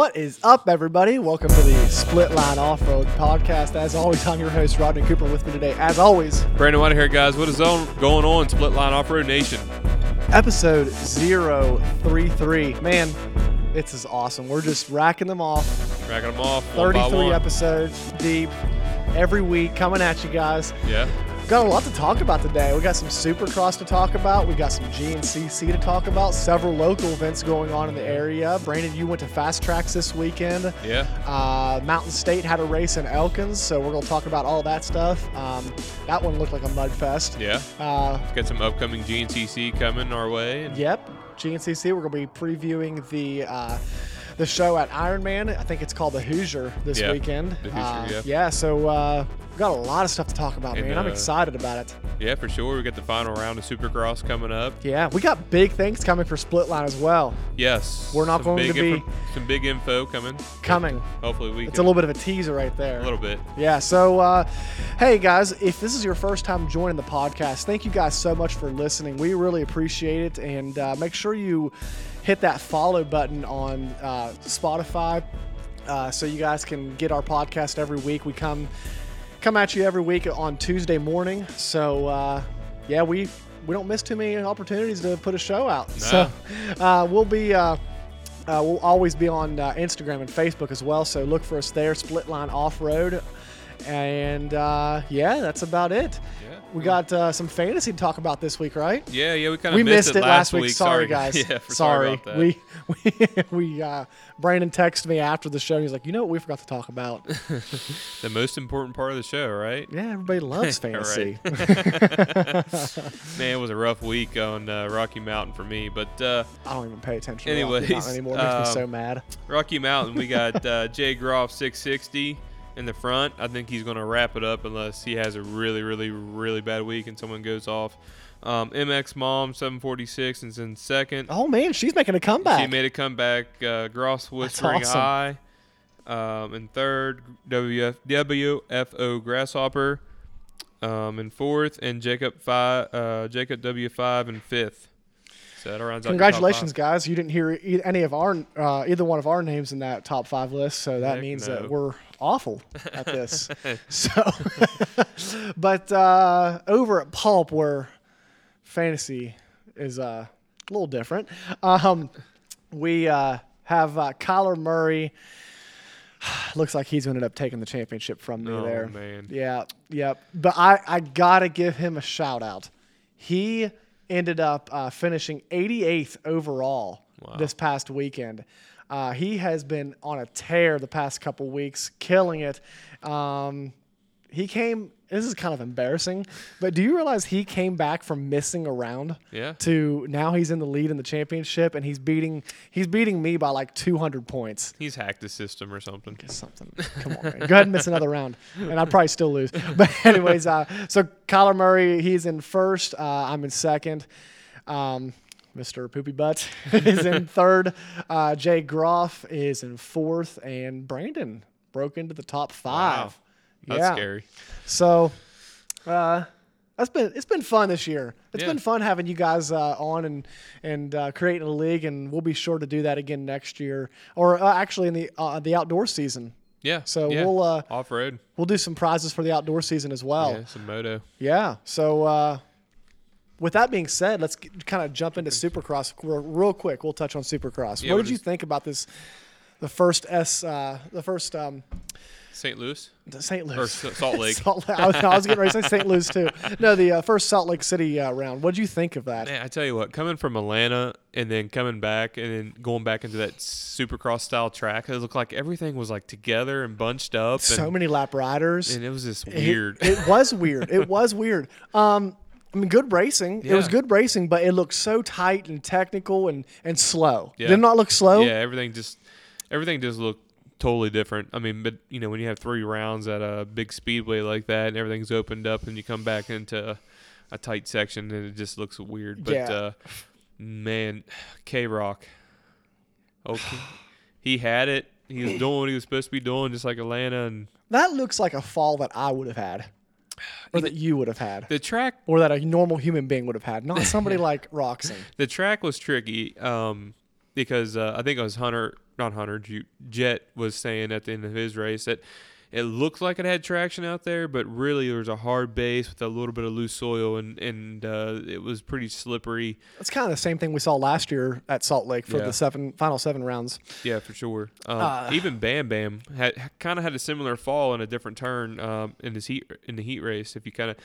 What is up, everybody? Welcome to the Split Line Off Road Podcast. As always, I'm your host, Rodney Cooper. With me today, as always, Brandon White here, guys. What is on, going on, Split Line Off Road Nation? episode 033. Man, it's is awesome. We're just racking them off. Racking them off. one by 33 one. episodes deep every week coming at you guys. Yeah. Got a lot to talk about today. We got some Supercross to talk about. We got some GNCC to talk about. Several local events going on in the area. Brandon, you went to Fast Tracks this weekend. Yeah. Uh, Mountain State had a race in Elkins, so we're going to talk about all that stuff. Um, that one looked like a mud fest. Yeah. Uh, Got some upcoming GNCC coming our way. And yep, GNCC. We're going to be previewing the uh, the show at Ironman. I think it's called the Hoosier this Yeah, weekend. the Hoosier, Uh, yeah. so uh, got a lot of stuff to talk about, And, man. I'm uh, excited about it. yeah, for sure. We got the final round of Supercross coming up. Yeah, we got big things coming for Split Line as well. Yes. We're not going to be- info- some big info coming. Coming. Hopefully we It's a little bit of a teaser right there. a little bit. Yeah, so uh, hey guys, if this is your first time joining the podcast, thank you guys so much for listening. We really appreciate it, and uh, make sure you hit that follow button on uh, Spotify uh, so you guys can get our podcast every week. We come come at you every week on Tuesday morning. So uh, yeah, we we don't miss too many opportunities to put a show out. So uh, we'll be. Uh, uh, we'll always be on uh, Instagram and Facebook as well, so look for us there, Split Line Off Road. And uh, yeah, that's about it. We got uh, some fantasy to talk about this week, right? Yeah, yeah, we kind of we missed, missed it last week. Sorry, guys. yeah, sorry. that. we we we uh, Brandon texted me after the show. He's like, you know what we forgot to talk about? the most important part of the show, right? yeah, everybody loves fantasy. Man, it was a rough week on uh, Rocky Mountain for me, but uh, I don't even pay attention to Anyways, Rocky Mountain anymore. It makes me um, so mad. Rocky Mountain, we got uh, Jay Groff 660 in the front. I think he's going to wrap it up unless he has a really, really, really bad week and someone goes off. Um, MX Mom 746 is in second. Oh man, she's making a comeback. She made a comeback. Uh, Gross Whispering awesome. Eye um, in third. WF, WFO Grasshopper um, in fourth, and Jacob five, uh, Jacob W5 in fifth. So that rounds out your top Congratulations, guys! You didn't hear any of our uh, either one of our names in that top five list, so that Heck means no. that we're awful at this. so, but uh, over at Pulp, where fantasy is uh, a little different, um, we uh, have uh, Kyler Murray. Looks like he's going to end up taking the championship from me Oh, there. man. Yeah, yep. But I, I gotta give him a shout out. He ended up uh, finishing 88th overall Wow. this past weekend. Uh, he has been on a tear the past couple weeks, killing it. Um, he came. This is kind of embarrassing, but do you realize he came back from missing a round? Yeah. To now he's in the lead in the championship, and he's beating he's beating me by like 200 points He's hacked the system or something. something. Come on, man. Go ahead and miss another round, and I'd probably still lose. But anyways, uh, so Kyler Murray, he's in first. Uh, I'm in second. Um, Mr. Poopy Butt is in third. Uh, Jay Groff is in fourth, and Brandon broke into the top five. Wow. That's yeah. scary. So, uh, that's been it's been fun this year. It's Yeah. been fun having you guys uh, on and and uh, creating a league, and we'll be sure to do that again next year, or uh, actually in the uh, the outdoor season. Yeah. So yeah. we'll uh, off road. we'll do some prizes for the outdoor season as well. Yeah, some moto. Yeah. So uh, with that being said, let's kind of jump into Supercross real, real quick. We'll touch on Supercross. Yeah, what did you think about this? The first S, uh, the first um, St. Louis St. Louis or Salt Lake. Salt Lake. I was, I was getting ready to say St. Louis too. No, the uh, first Salt Lake City uh, round. What did you think of that? Man, I tell you what, coming from Atlanta and then coming back and then going back into that supercross style track, it looked like everything was like together and bunched up. So and, many lap riders. and it was just It- weird. It, was weird. It was weird. Um, I mean, good racing. It was good racing, but it looked so tight and technical and and slow. Yeah. Did it not look slow? yeah, everything just everything just looked totally different. I mean, but you know, when you have three rounds at a big speedway like that and everything's opened up and you come back into a, a tight section and it just looks weird. But Yeah. uh, man, K Rock, okay, he had it. He was doing what he was supposed to be doing, just like Atlanta and That looks like a fall that I would have had, or that you would have had, the track. or that a normal human being would have had, not somebody like Roczen. The track was tricky um, because uh, I think it was Hunter not Hunter, Jett was saying at the end of his race that it looked like it had traction out there, but really there was a hard base with a little bit of loose soil, and and uh, it was pretty slippery. It's kind of the same thing we saw last year at Salt Lake for Yeah. the seven final seven rounds. Yeah, for sure. Um, Uh, even Bam Bam had kind of had a similar fall in a different turn um, in his heat in the heat race. If you kind of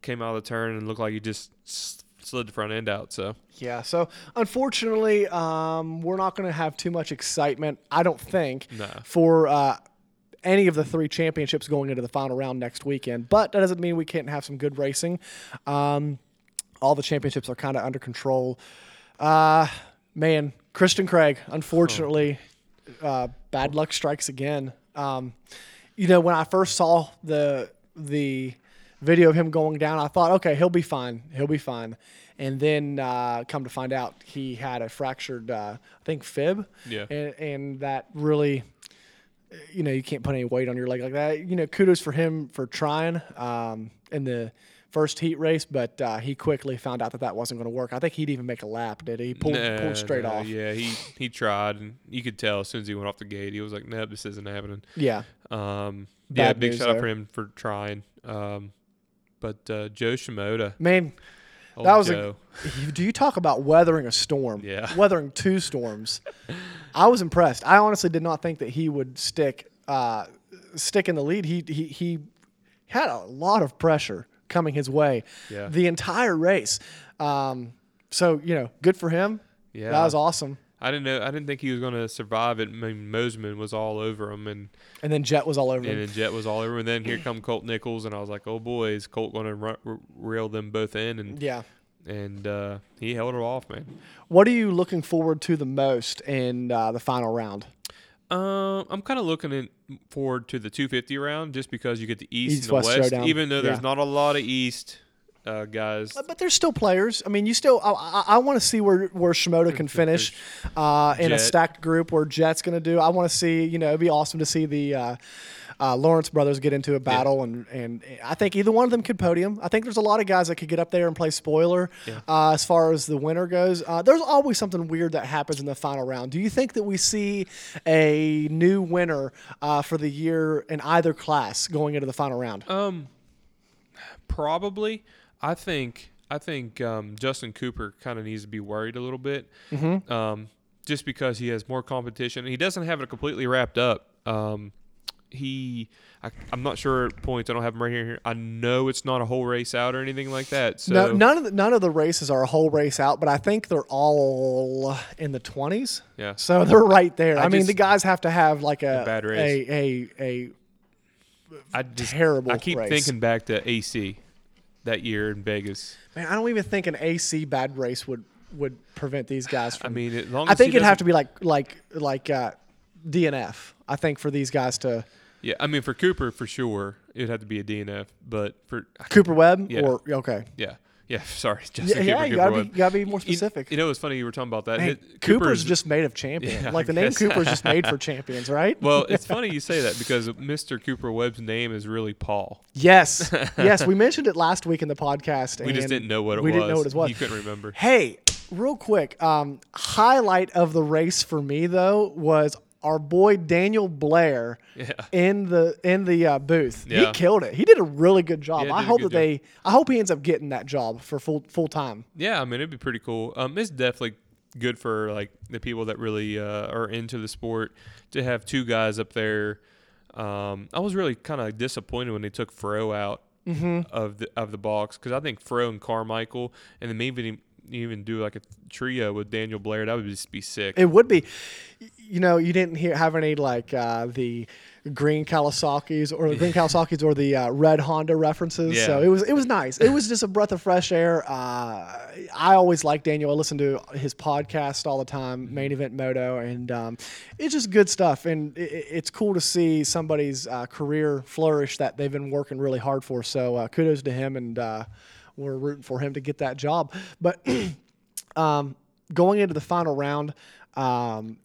came out of the turn and looked like you just slid the front end out. So Yeah. So unfortunately, um, we're not going to have too much excitement. I don't think for. Uh, any of the three championships going into the final round next weekend, but that doesn't mean we can't have some good racing. Um, all the championships are kind of under control. Uh, man, Christian Craig, unfortunately, uh, bad luck strikes again. Um, you know, when I first saw the the video of him going down, I thought, okay, he'll be fine. He'll be fine. And then uh, come to find out, he had a fractured, uh, I think, fib. Yeah. And, and that really, you know, you can't put any weight on your leg like that. You know, kudos for him for trying um, in the first heat race, but uh, he quickly found out that that wasn't going to work. I think he'd even make a lap, did he? He pulled, Nah, pulled straight nah, off. Yeah, he he tried, and you could tell as soon as he went off the gate, he was like, "Nope, this isn't happening." Yeah. Um, yeah, big shout out there. for him for trying. Um, but uh, Jo Shimoda, Man, old That was a- do you talk about weathering a storm? Yeah. Weathering two storms. I was impressed. I honestly did not think that he would stick uh, stick in the lead. He he he had a lot of pressure coming his way Yeah. the entire race. Um, so you know, good for him. yeah, That was awesome. I didn't know. I didn't think he was going to survive it. I mean, Mosiman was all over him, and And then Jett was all over and him. then Jett was all over. him. And then here come Colt Nichols, and I was like, "Oh boy, is Colt going to r- reel them both in?" And Yeah. and uh, he held it off, man. What are you looking forward to the most in uh, the final round? Uh, I'm kind of looking in, forward to the 250 round just because you get the East, East and the West. Even though there's Yeah. not a lot of East uh, guys. But there's still players. I mean, you still. I, I, I want to see where where Shimoda can finish uh, in a stacked group where Jett's going to do. I want to see. You know, it'd be awesome to see the uh, uh, Lawrence brothers get into a battle, and and I think either one of them could podium. I think there's a lot of guys that could get up there and play spoiler. Yeah. Uh, as far as the winner goes, uh, there's always something weird that happens in the final round. Do you think that we see a new winner uh, for the year in either class going into the final round? Um, probably. I think. I think um, Justin Cooper kind of needs to be worried a little bit, Mm-hmm. um, just because he has more competition. He doesn't have it completely wrapped up. Um, he, I, I'm not sure at points. I don't have him right here. I know it's not a whole race out or anything like that. So no, none of the, none of the races are a whole race out, but I think they're all in the twenties. yeah, So they're right there. I, I mean, the guys have to have like a, A bad a race. a a I just terrible I keep race. thinking back to AC that year in Vegas. man. I don't even think an AC bad race would would prevent these guys from. I mean, as long I think it'd have to be like like like uh, DNF. I think for these guys to Yeah, I mean for Cooper for sure it'd have to be a DNF, but for Cooper Webb Yeah. or okay. yeah, yeah. Sorry, Yeah, Justin yeah, Cooper. you Cooper gotta be you gotta be more specific. You, know, it's funny you were talking about that. Man, Hit- Cooper's just made of champion. Yeah, like the name. Cooper's just made for champions, right? well, it's funny you say that because Mr. Cooper Webb's name is really Paul. Yes, yes, we mentioned it last week in the podcast. We just didn't know what it we was. We didn't know what it was. You couldn't remember. Hey, real quick, um, highlight of the race for me though was our boy Daniel Blair Yeah. in the in the uh, booth. He killed it. He did a really good job. Yeah, I hope that they. I hope he ends up getting that job for full full time. Yeah, I mean it'd be pretty cool. Um, it's definitely good for like the people that really uh, are into the sport to have two guys up there. Um, I was really kind of disappointed when they took Fro out of the of the box because I think Fro and Carmichael, and maybe even do like a trio with Daniel Blair. That would just be sick. It would be. You know, you didn't hear have any like uh, the green Kawasaki's or the green Kawasaki's or the uh, red Honda references. So it was it was nice. It was just a breath of fresh air. Uh, I always like Daniel. I listen to his podcast all the time, Main Event Moto, and um, it's just good stuff. And it, it- it's cool to see somebody's uh, career flourish that they've been working really hard for. So uh, kudos to him, and uh, we're rooting for him to get that job. But um, going into the final round. Um,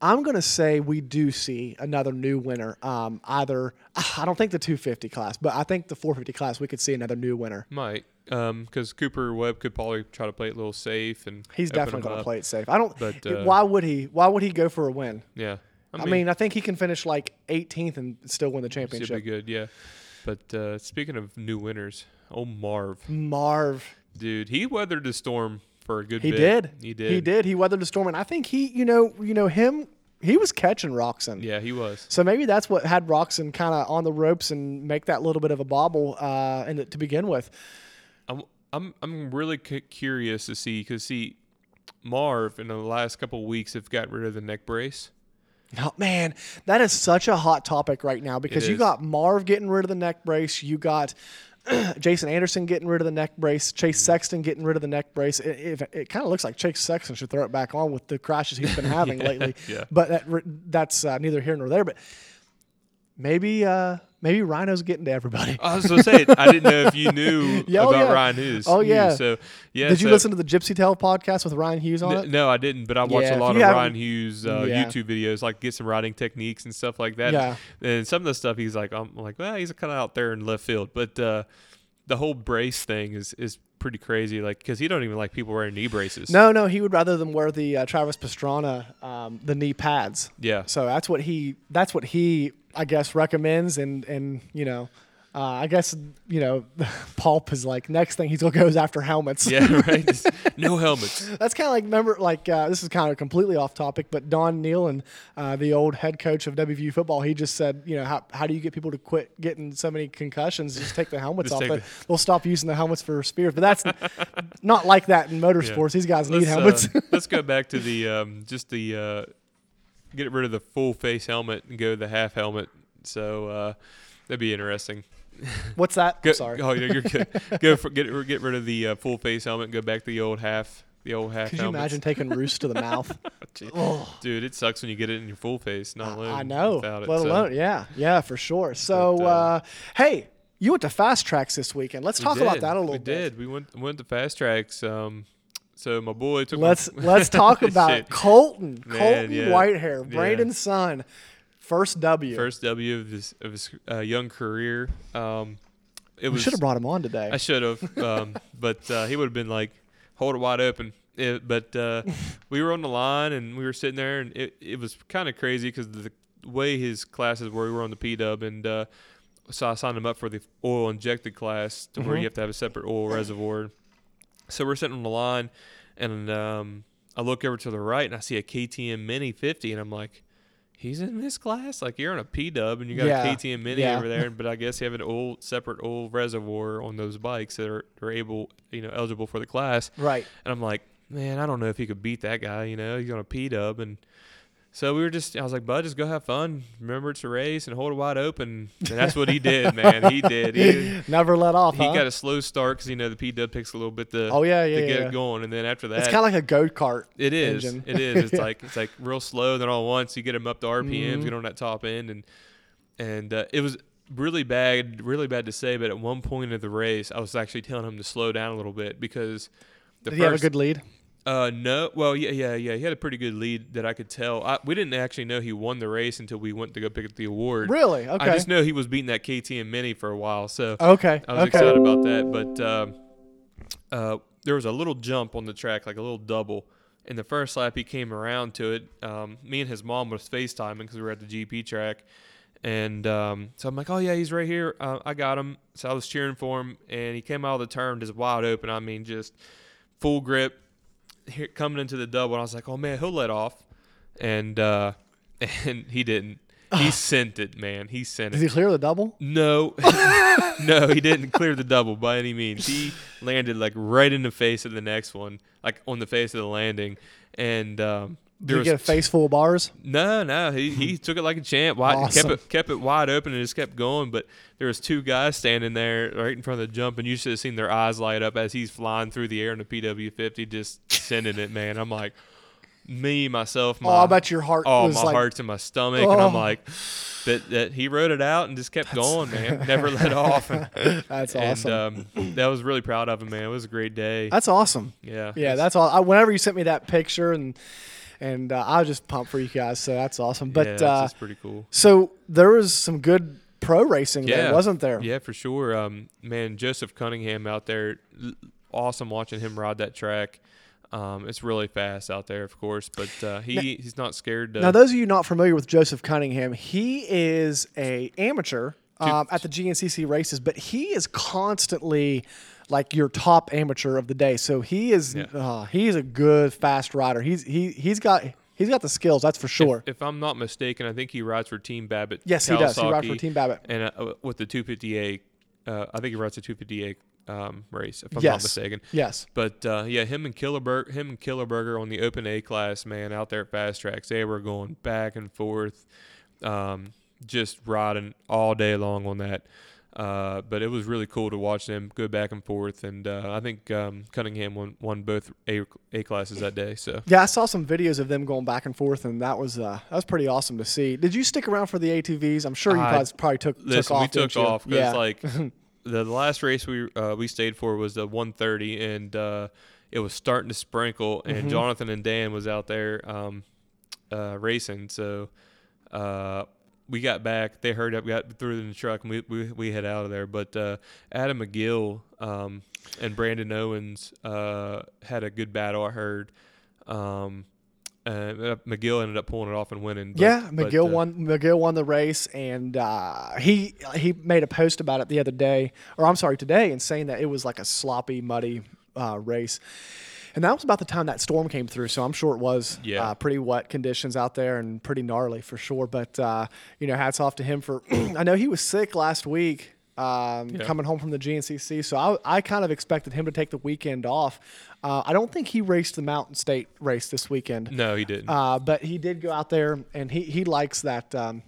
I'm going to say we do see another new winner. Um, either I don't think the 250 class, but I think the 450 class we could see another new winner. Might because Cooper Webb could probably try to play it a little safe and He's definitely going to play it safe. I don't. But, uh, why would he? Why would he go for a win? Yeah, I mean, I think he can finish like 18th and still win the should be championship. good. Yeah, but uh, speaking of new winners, oh Marv, Marv, dude, he weathered the storm for a good he bit. did. He did. He did. He weathered the storm, and I think he, you know, you know him. He was catching Roczen. Yeah, he was. So maybe that's what had Roczen kind of on the ropes and make that little bit of a bobble uh, and to begin with. I'm I'm I'm really cu- curious to see because see, Marv in the last couple of weeks have got rid of the neck brace. Oh, man, that is such a hot topic right now because you got Marv getting rid of the neck brace. You got Jason Anderson getting rid of the neck brace. Chase Mm-hmm. Sexton getting rid of the neck brace. It, it, it kind of looks like Chase Sexton should throw it back on with the crashes he's been having lately. yeah. But that, that's uh, neither here nor there. But maybe uh, maybe Rhino's getting to everybody. I was gonna say I didn't know if you knew Yeah, oh, about yeah. Ryan Hughes. Oh, Hughes, yeah. So yeah. Did you so- listen to the Gypsy Tale podcast with Ryan Hughes on N- it? No, I didn't. But I watched Yeah, a lot of Ryan Hughes uh. YouTube videos, like get some riding techniques and stuff like that. Yeah. And some of the stuff he's like, I'm like, well, he's kind of out there in left field. But uh, the whole brace thing is is pretty crazy. Like, because he don't even like people wearing knee braces. No, no, he would rather them wear the uh, Travis Pastrana um, the knee pads. Yeah. So that's what he that's what he I guess recommends and and you know uh, I guess you know the Pulp is like next thing he's gonna goes after helmets. Yeah. Right. No helmets. That's kind of like remember like uh, this is kind of completely off topic, but Don Nehlen, uh, the old head coach of WVU football, he just said, you know, how, how do you get people to quit getting so many concussions? Just take the helmets off. the- they'll stop using the helmets for spears. But that's not like that in motorsports. These guys need Let's, helmets. uh, let's go back to the um, just the uh, get rid of the full face helmet and go to the half helmet. So uh, that'd be interesting. What's that? Go, I'm sorry. Oh, you're good. go for get get rid of the uh, full face helmet. and Go back to the old half. The old half. Could you helmets. imagine taking roost to the mouth? Dude, it sucks when you get it in your full face. Not alone. I know. Without it, Let so. alone, yeah, yeah, for sure. So, But, uh, uh, hey, you went to Fast Tracks this weekend. Let's We talk about that a little we bit. did. We went went to fast tracks. Um, so my boy took. Let's my, let's talk about. Colton, Man, Colton yeah. Whitehair, Yeah. Braden's son, first W. first W of his of his uh, young career. Um, it we was should have brought him on today. I should have, um, but uh, he would have been like, hold it wide open. It, but uh, we were on the line and we were sitting there, and it, it was kind of crazy because the way his classes were, we were on the P Dub, and uh, so I signed him up for the oil injected class to where Mhm. you have to have a separate oil reservoir. So we're sitting on the line, and um, I look over to the right and I see a KTM Mini 50, and I'm like, he's in this class? Like you're on a P Dub and you got Yeah. a KTM Mini Yeah. over there, but I guess you have an old separate old reservoir on those bikes that are, are able, you know, eligible for the class. right. And I'm like, man, I don't know if he could beat that guy. You know, he's on a P Dub, and so we were just, I was like, bud, just go have fun. Remember, it's a race and hold it wide open. And that's what he did, man. He did. He, Never let off. he huh? got a slow start because you know the P Dub takes a little bit to, oh yeah, yeah, to get yeah. it going, and then after that, It's kind of like a go kart. it is. engine. It is. It's like it's like real slow. Then all at once you get them up to RPMs, Mhm. get on that top end, and and uh, it was really bad, really bad to say. But at one point of the race, I was actually telling him to slow down a little bit because the Did first he have a good lead? Uh no well yeah yeah yeah he had a pretty good lead that I could tell. I, we didn't actually know he won the race until we went to go pick up the award. Really? Okay. I just know he was beating that KTM Mini for a while, so okay. I was okay. excited about that, but um uh, there was a little jump on the track, like a little double. In the first lap, he came around to it. Um, me and his mom was FaceTiming because we were at the GP track, and um, so I'm like, "Oh yeah, he's right here. Uh, I got him." So I was cheering for him, and he came out of the turn just wide open. I mean, just full grip, here, coming into the double. And I was like, "Oh man, he'll let off," and uh, and he didn't. He sent it, man. He sent Did it. he clear the double? No, no, he didn't clear the double by any means. He landed like right in the face of the next one, like on the face of the landing, and um, there he was get a face full of bars? no, no. He he took it like a champ. Wide, Awesome. kept it kept it wide open and just kept going. But there was two guys standing there right in front of the jump, and you should have seen their eyes light up as he's flying through the air in the PW50, just sending it. Man, I'm like, me myself. My, oh, I bet your heart Oh, my like, heart's in my stomach, and I'm Oh. like, that that he wrote it out and just kept going, man. Never let off. And, that's and, awesome. um, that was really proud of him, man. It was a great day. that's awesome. yeah, Yeah, that's all. I, whenever you sent me that picture and and uh, I was just pumped for you guys. So that's awesome. But yeah, it's uh, pretty cool. so there was some good pro racing there, wasn't there? Yeah, for sure. Um, man, Joseph Cunningham out there, awesome watching him ride that track. Um, it's really fast out there, of course, but uh, he he's not scared to. Now, those of you not familiar with Joseph Cunningham, he is a amateur um, at the GNCC races, but he is constantly like your top amateur of the day. So he is Yeah. uh, he's a good fast rider. He's he he's got he's got the skills, that's for sure. if I'm not mistaken, I think he rides for Team Babbitt. yes, he does. He rides for Team Babbitt. and uh, with the 250A, uh, I think he rides a 250A um, race, if I'm not mistaken. Yes. But uh, yeah, him and Killerberg, him and Killerberger on the Open A class, man, out there at fast tracks, they were going back and forth, um, just riding all day long on that. Uh, but it was really cool to watch them go back and forth, and uh, I think um, Cunningham won, won both A, A classes that day. So Yeah, I saw some videos of them going back and forth, and that was uh, that was pretty awesome to see. Did you stick around for the ATVs? I'm sure you guys probably took took off. we took off because Yeah. like the last race we uh, we stayed for was the 130, and uh, it was starting to sprinkle, and Mm-hmm. Jonathan and Dan was out there um, uh, racing, so. Uh, we got back. They hurried up, got through in the truck, and we we, we head out of there. But uh, Adam McGill um, and Brandon Owens uh, had a good battle. I heard. Um, uh, McGill ended up pulling it off and winning. but- yeah, but, McGill uh, won. McGill won the race, and uh, he he made a post about it the other day, or I'm sorry, today, and saying that it was like a sloppy, muddy uh, race. And that was about the time that storm came through, so I'm sure it was Yeah. uh, pretty wet conditions out there and pretty gnarly for sure. But uh, you know, hats off to him for. I know he was sick last week, um, Yeah. coming home from the GNCC, so I, I kind of expected him to take the weekend off. Uh, I don't think he raced the Mountain State race this weekend. No, he didn't. Uh, but he did go out there, and he, he likes that um,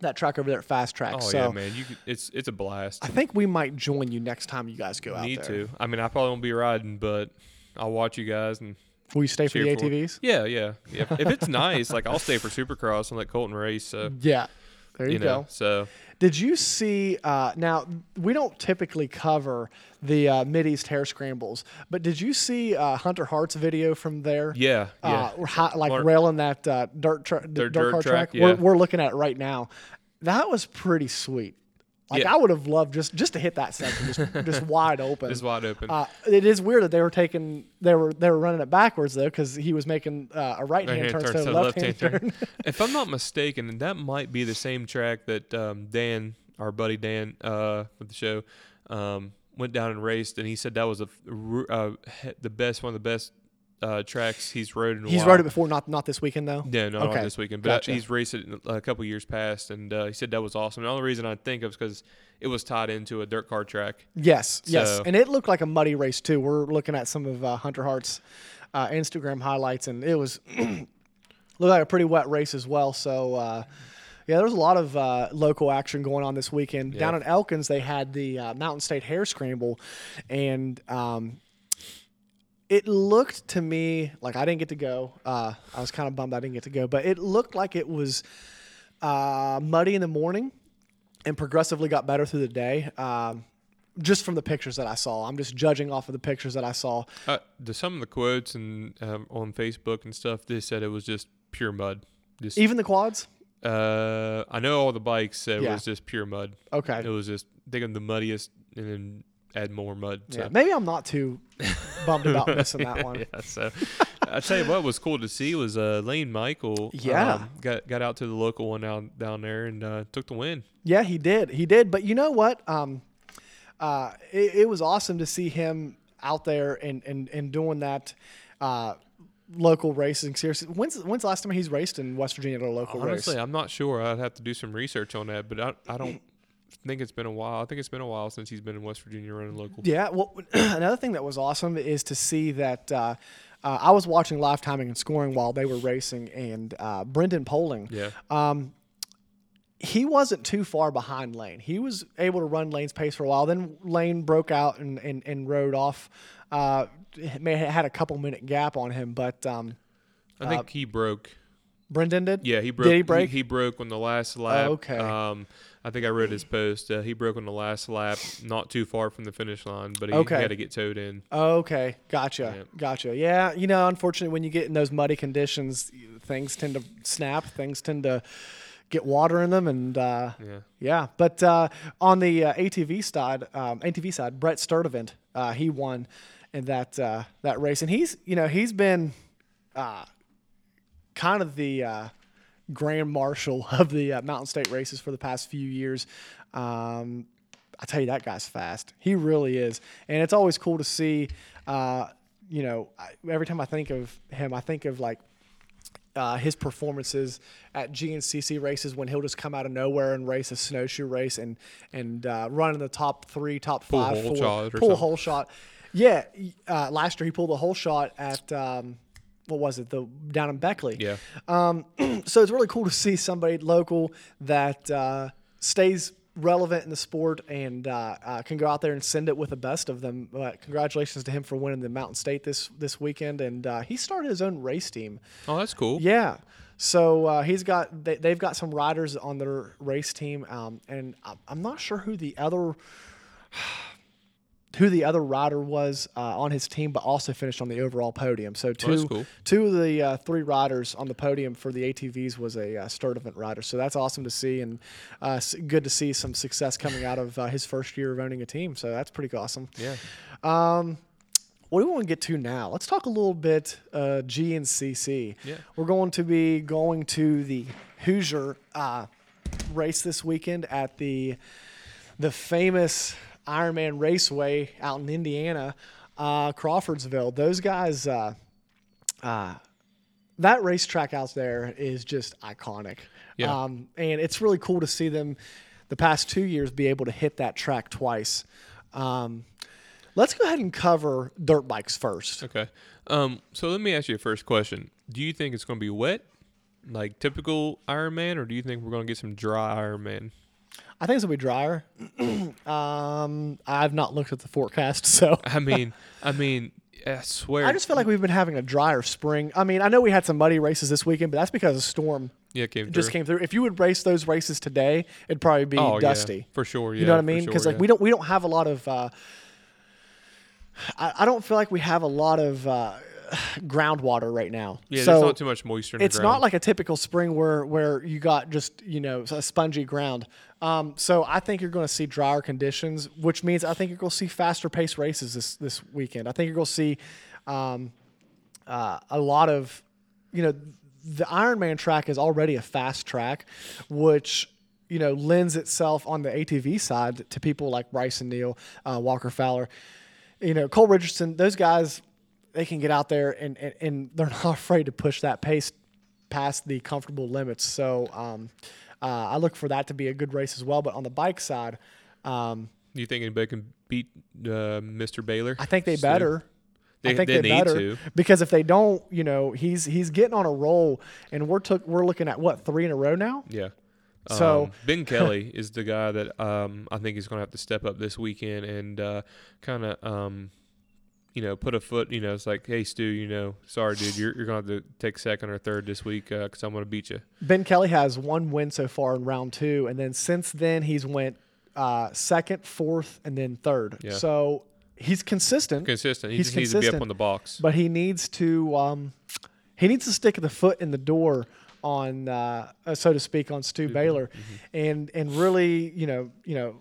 that track over there at Fast Track. Oh so yeah, man! You could, it's it's a blast. I think we might join you next time you guys go out Need to. I mean, I probably won't be riding, but I'll watch you guys and Will you stay for the cheer for- ATVs? Yeah, yeah. If, if it's nice, like I'll stay for Supercross and let Colton race. So Yeah. There you, you, know, go. so Did you see? Uh, now we don't typically cover the uh, Mid East hare scrambles, but did you see uh, Hunter Hart's video from there? yeah, yeah. Uh, like Mar- railing that uh, dirt, tra- dirt, dirt car track, track. We're, yeah. we're looking at it right now. That was pretty sweet. Like Yeah. I would have loved just just to hit that section just just wide open. it's wide open. Uh, it is weird that they were taking they were they were running it backwards though because he was making uh, a right hand turn turn, instead so left hand turn. turn. if I'm not mistaken, and that might be the same track that um, Dan, our buddy Dan, uh, with the show, um, went down and raced, and he said that was a, uh, he- the best, one of the best uh, tracks he's rode in a He's while. rode it before, not not this weekend though. Yeah, no, Okay. not this weekend, but Gotcha. he's raced it in a couple years past, and uh, he said that was awesome. And The only reason I think of is because it was tied into a dirt car track. Yes, yes, So- and it looked like a muddy race too. We're looking at some of uh, Hunter Hart's uh, Instagram highlights, and it was looked like a pretty wet race as well. So. Uh, yeah, there was a lot of uh, local action going on this weekend. Down in Elkins, they had the uh, Mountain State Hare Scramble, and um, it looked to me like I didn't get to go. Uh, I was kind of bummed I didn't get to go, but it looked like it was uh, muddy in the morning and progressively got better through the day. Um, just from the pictures that I saw, I'm just judging off of the pictures that I saw. Uh, the, some of the quotes and um, on Facebook and stuff, they said it was just pure mud. Just, Even the quads. uh, I know all the bikes said Yeah. it was just pure mud. Okay. It was just think of the muddiest and then add more mud. So. Yeah, maybe I'm not too bummed about missing that one. yeah, so I tell you what was cool to see was uh, Lane Michael. Yeah. um, got got out to the local one down down there and uh, took the win. Yeah, he did. He did. But you know what? Um, uh, it, it was awesome to see him out there and, and, and doing that uh, local racing. Seriously, when's when's the last time he's raced in West Virginia at a local Honestly, race? I'm not sure. I'd have to do some research on that, but I, I don't think it's been a while. I think it's been a while since he's been in West Virginia running local. Yeah. Well, another thing that was awesome is to see that. Uh, uh, I was watching live timing and scoring while they were racing, and uh, Brendan Poling, Yeah. Um, he wasn't too far behind Lane. He was able to run Lane's pace for a while. Then Lane broke out and, and, and rode off. Uh, may had a couple minute gap on him, but um, I think he broke. Brendan did. Yeah, he broke. Did he break? Oh, He, broke on the last lap. okay. Um, I think I read his post. Uh, he broke on the last lap, not too far from the finish line, but he, he had to get towed in. Okay, gotcha, Yeah. gotcha. Yeah, you know, unfortunately, when you get in those muddy conditions, things tend to snap. Things tend to get water in them, and uh, Yeah. yeah. But uh, on the uh, ATV side, um, ATV side, Brett Sturdivant, uh, he won in that uh, that race, and he's you know he's been uh, kind of the uh, grand marshal of the uh, Mountain State races for the past few years. Um, I tell you, that guy's fast. He really is, and it's always cool to see. Uh, you know, I, every time I think of him, I think of like uh, his performances at GNCC races when he'll just come out of nowhere and race a snowshoe race and and uh, run in the top three, top Pull five, hole four, shot pull a something. hole shot. Yeah, uh, last year he pulled a hole shot at um, what was it? The down in Beckley. Yeah. Um, so it's really cool to see somebody local that uh, stays relevant in the sport and uh, uh, can go out there and send it with the best of them. But congratulations to him for winning the Mountain State this this weekend, and uh, he started his own race team. Oh, that's cool. Yeah. So uh, he's got they, they've got some riders on their race team, um, and I'm not sure who the other who the other rider was uh, on his team, but also finished on the overall podium. So two cool. two of the uh, three riders on the podium for the ATVs was a uh, Sturdivant rider. So that's awesome to see, and uh, good to see some success coming out of uh, his first year of owning a team. So that's pretty awesome. Yeah. Um, what do we want to get to now? Let's talk a little bit uh, GNCC. Yeah. We're going to be going to the Hoosier uh, race this weekend at the the famous Ironman Raceway out in Indiana, uh, Crawfordsville. Those guys, uh, uh, that racetrack out there is just iconic. Yeah. Um, and it's really cool to see them the past two years be able to hit that track twice. Um, let's go ahead and cover dirt bikes first. Okay. Um, so let me ask you a first question. Do you think it's going to be wet, like typical Ironman, or do you think we're going to get some dry Ironman? I think it's gonna be drier. um, I've not looked at the forecast, so I mean, I mean, I swear. I just feel like we've been having a drier spring. I mean, I know we had some muddy races this weekend, but that's because a storm yeah, it came just through. came through. If you would race those races today, it'd probably be oh, dusty. yeah, for sure. Yeah, You know what I mean? sure, Because like yeah. we don't we don't have a lot of. Uh, I, I don't feel like we have a lot of uh, groundwater right now. Yeah, so there's not too much moisture in it's the not like a typical spring where where you got just you know a spongy ground. Um, so I think you're going to see drier conditions, which means I think you're going to see faster pace races this this weekend. I think you're going to see um, uh, a lot of you know the Ironman track is already a fast track, which you know lends itself on the ATV side to people like Brycen Neal, uh, Walker Fowler, you know Cole Richardson. Those guys they can get out there and, and, and they're not afraid to push that pace past the comfortable limits. So um, uh, I look for that to be a good race as well. But on the bike side, um, you think anybody can beat uh, Mr. Baylor? I think they better. They, I think they they, need better to. because if they don't, you know, he's he's getting on a roll, and we're took we're looking at what three in a row now. Yeah. So- Um, Ben Kelly is the guy that um, I think is going to have to step up this weekend and uh, kind of, um, you know, put a foot. You know, it's like, hey, Stu, you know, sorry, dude, you're, you're going to have to take second or third this week because I'm going to beat you. Ben Kelly has one win so far in round two, and then since then he's went uh, second, fourth, and then third. Yeah. So he's consistent. Consistent. He He's just needs to be up on the box. but he needs to um, he needs to stick the foot in the door on uh, uh, so to speak on Stu Baylor, Mm-hmm. and and really you know you know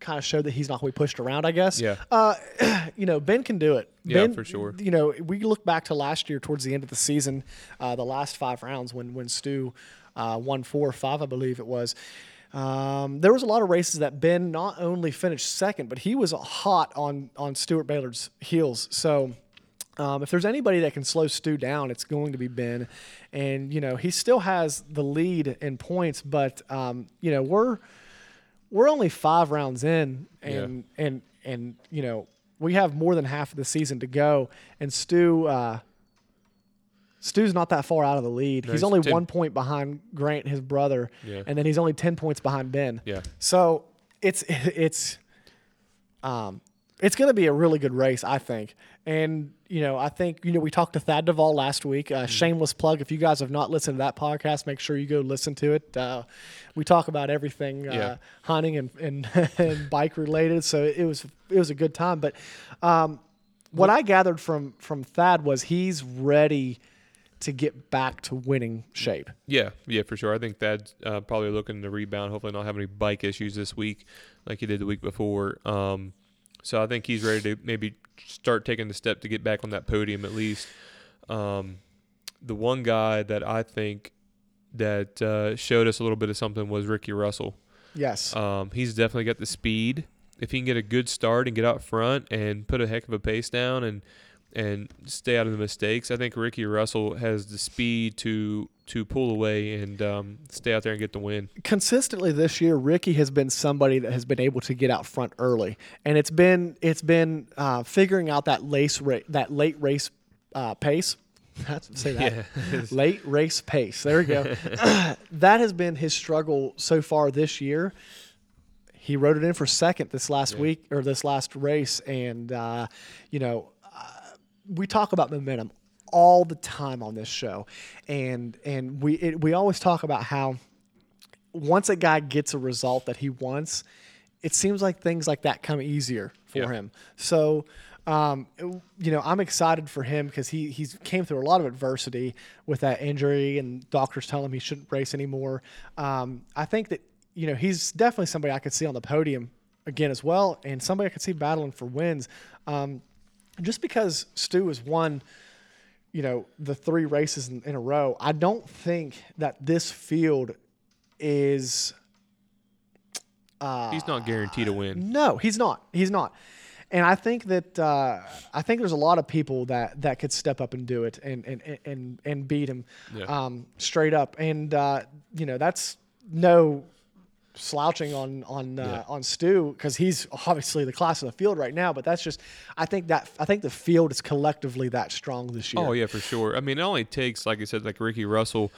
kind of showed that he's not going to be pushed around. I guess. Yeah. Uh, you know Ben can do it. Yeah, ben, for sure. You know we look back to last year towards the end of the season, uh, the last five rounds when when Stu uh, won four or five, I believe it was. Um, there was a lot of races that Ben not only finished second, but he was hot on on Stuart Baylor's heels. So um, if there's anybody that can slow Stu down, it's going to be Ben. And you know he still has the lead in points, but um, you know we're we're only five rounds in, and and and you know we have more than half of the season to go, and Stu. Uh, Stu's not that far out of the lead. No, he's he's only 10 one point behind Grant, his brother, Yeah. and then he's only ten points behind Ben. Yeah. So it's it's um it's going to be a really good race, I think. And you know, I think you know we talked to Thad Duvall last week. Mm-hmm. Uh, Shameless plug: if you guys have not listened to that podcast, make sure you go listen to it. Uh, we talk about everything uh, Yeah. hunting and, and and bike related. So it was it was a good time. But um, what I gathered from from Thad was he's ready to get back to winning shape. Yeah, yeah, for sure. I think Thad's uh, probably looking to rebound. Hopefully, not have any bike issues this week like he did the week before. Um, so I think he's ready to maybe start taking the step to get back on that podium at least. Um, the one guy that I think that uh, showed us a little bit of something was Ricky Russell. Yes. Um, he's definitely got the speed. If he can get a good start and get out front and put a heck of a pace down and and stay out of the mistakes, I think Ricky Russell has the speed to to pull away and um, stay out there and get the win. Consistently this year, Ricky has been somebody that has been able to get out front early, and it's been it's been uh, figuring out that lace ra- that late race uh, pace. That's say that Yeah. late race pace. There we go. that has been his struggle so far this year. He rode it in for second this last Yeah. week or this last race, and uh, you know we talk about momentum all the time on this show, and and we it, we always talk about how once a guy gets a result that he wants, it seems like things like that come easier for Yeah. him. So, um, you know, I'm excited for him because he he's came through a lot of adversity with that injury, and doctors tell him he shouldn't race anymore. Um, I think that you know he's definitely somebody I could see on the podium again as well, and somebody I could see battling for wins. Um, just because Stu has won you know the three races in, in a row i don't think that this field is he's not guaranteed to win. no he's not he's not and i think that uh, i think there's a lot of people that that could step up and do it and and and, and beat him Yeah. um, straight up and uh, you know that's no slouching on on uh, Yeah. on Stu because he's obviously the class of the field right now. But that's just I think that I think the field is collectively that strong this year. Oh yeah, for sure. I mean, it only takes, like I said, like Ricky Russell,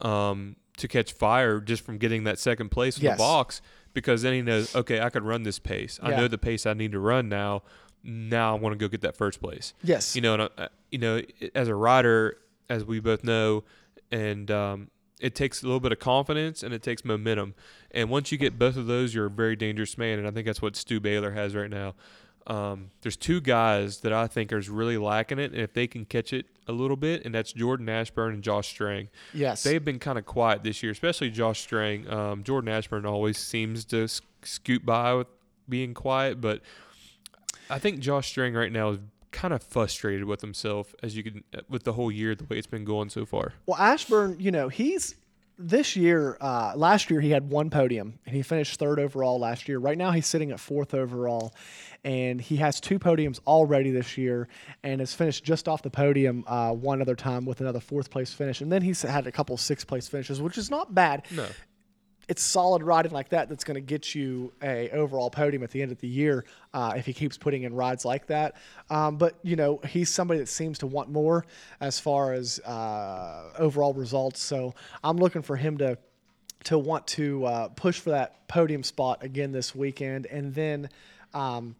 um, to catch fire just from getting that second place in Yes. the box, because then he knows, okay, I could run this pace. I Yeah. know the pace I need to run now. Now I want to go get that first place. Yes. You know, and, uh, you know, as a rider, as we both know, and um, it takes a little bit of confidence and it takes momentum. And once you get both of those, you're a very dangerous man. And I think that's what Stu Baylor has right now. Um, there's two guys that I think are really lacking it, and if they can catch it a little bit, and that's Jordan Ashburn and Josh Strang. yes. They've been kind of quiet this year, especially Josh Strang. Um, Jordan Ashburn always seems to s- scoot by with being quiet, but I think Josh Strang right now is kind of frustrated with himself, as you can with the whole year the way it's been going so far. Well, Ashburn, you know, he's this year. Uh, last year he had one podium, and he finished third overall last year. Right now he's sitting at fourth overall, and he has two podiums already this year, and has finished just off the podium uh, one other time with another fourth place finish, and then he's had a couple sixth place finishes, which is not bad. No, It's solid riding like that that's going to get you a overall podium at the end of the year uh, if he keeps putting in rides like that. Um, but you know he's somebody that seems to want more as far as uh, overall results. So I'm looking for him to to want to uh, push for that podium spot again this weekend, and then. Um,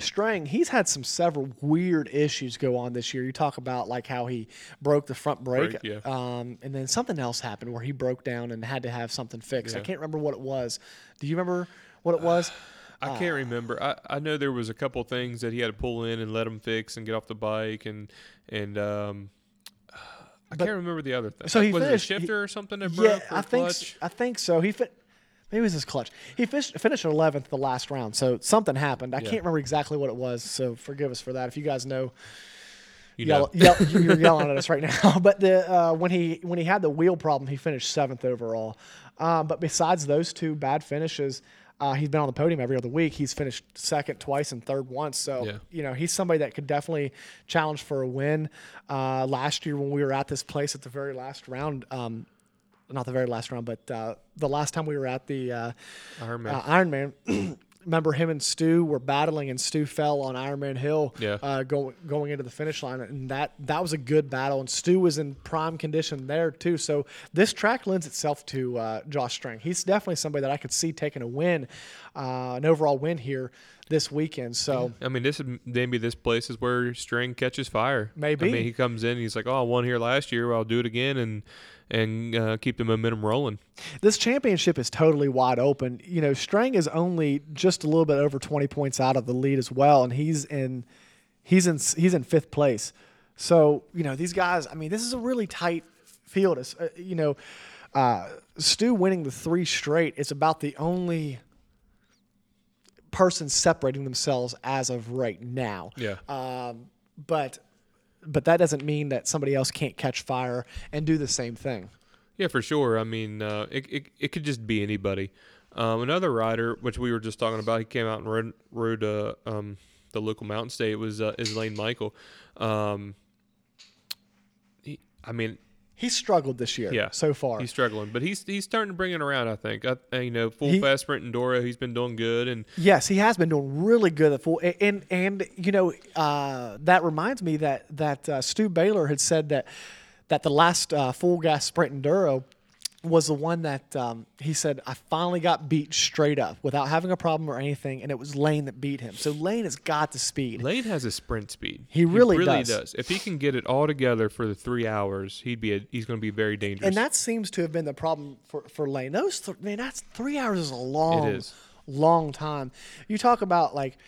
Strang, he's had some several weird issues go on this year. You talk about like how he broke the front brake, yeah. um, and then something else happened where he broke down and had to have something fixed. I can't remember what it was. Do you remember what it was? I can't remember. I, I know there was a couple things that he had to pull in and let him fix and get off the bike and and um, I But- can't remember the other thing. So he was finished- it a he- shifter or something that broke? yeah, I think s- I think so. He fit. Maybe it was his clutch. He finished, finished 11th the last round, so something happened. I Yeah. can't remember exactly what it was, so forgive us for that. If you guys know, You yell, know. yell, you're yelling at us right now. But the uh, when he when he had the wheel problem, he finished seventh overall. Um, but besides those two bad finishes, uh, he's been on the podium every other week. He's finished second twice and third once. So Yeah. you know he's somebody that could definitely challenge for a win. Uh, last year when we were at this place at the very last round. Um, not the very last round, but uh, the last time we were at the uh, Iron Man. uh, Iron Man. Remember him and Stu were battling, and Stu fell on Iron Man Hill, Yeah. uh, going going into the finish line, and that that was a good battle. And Stu was in prime condition there too. So this track lends itself to uh, Josh Strang. He's definitely somebody that I could see taking a win, uh, an overall win here this weekend. So I mean, this is maybe this place is where String catches fire. Maybe. I mean, he comes in, and he's like, "Oh, I won here last year. I'll do it again and and uh, keep the momentum rolling." this championship is totally wide open. You know, Strang is only just a little bit over 20 points out of the lead as well, and he's in he's in he's in fifth place. So you know these guys. I mean, this is a really tight field. It's, uh, you know, uh, Stu winning the three straight. is about the only person separating themselves as of right now. Yeah. Um, but but that doesn't mean that somebody else can't catch fire and do the same thing. Yeah, for sure. I mean, uh, it, it it could just be anybody. Um, another rider, which we were just talking about, he came out and rode, rode uh, um, the local mountain state It was uh, Michael. Um, he, I mean, He's struggled this year. Yeah, so far. he's struggling, but he's he's starting to bring it around. I think. I, you know, full He- fast sprint Enduro, he's been doing good, and Yes, he has been doing really good at full. And and, and you know uh, that reminds me that that uh, Stu Baylor had said that that the last uh, full gas sprint enduro was the one that um, he said I finally got beat straight up without having a problem or anything, and it was Layne that beat him. So Layne has got the speed. Layne has a sprint speed. He really does. If he can get it all together for the three hours, he'd be a, he's going to be very dangerous. And that seems to have been the problem for, for Layne. Those th- man, that's three hours is a long, is. long time. You talk about like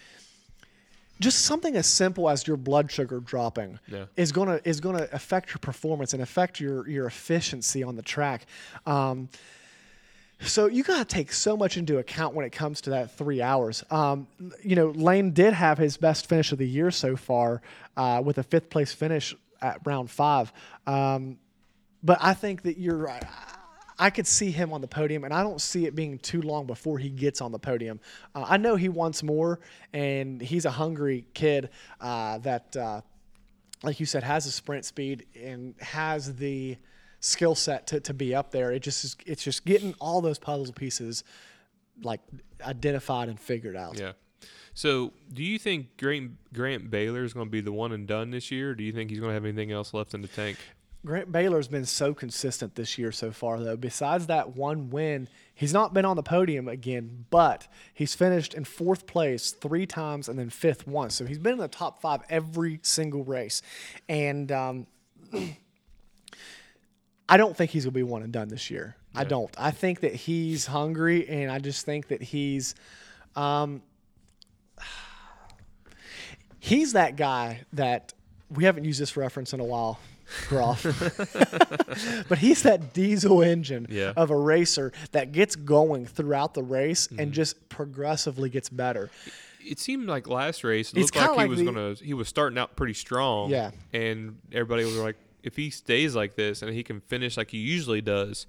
just something as simple as your blood sugar dropping Yeah. is gonna is gonna affect your performance and affect your your efficiency on the track. Um, so you got to take so much into account when it comes to that three hours. Um, you know, Layne did have his best finish of the year so far uh, with a fifth place finish at round five. Um, but I think that you're right. I could see him on the podium, and I don't see it being too long before he gets on the podium. Uh, I know he wants more, and he's a hungry kid uh, that, uh, like you said, has a sprint speed and has the skill set to, to be up there. It just is, it's just getting all those puzzle pieces like identified and figured out. yeah. So, do you think Grant Grant Baylor is going to be the one and done this year? Do you think he's going to have anything else left in the tank? Grant Baylor's been so consistent this year so far, though. Besides that one win, he's not been on the podium again, but he's finished in fourth place three times and then fifth once. So he's been in the top five every single race. And um, I don't think he's going to be one and done this year. I don't. I think that he's hungry, and I just think that he's. Um, he's that guy that we haven't used this reference in a while, Groff. but he's that diesel engine Yeah. of a racer that gets going throughout the race and mm-hmm. just progressively gets better. It seemed like last race it It's looked like he like was the- to he was starting out pretty strong. Yeah. And everybody was like, if he stays like this and he can finish like he usually does,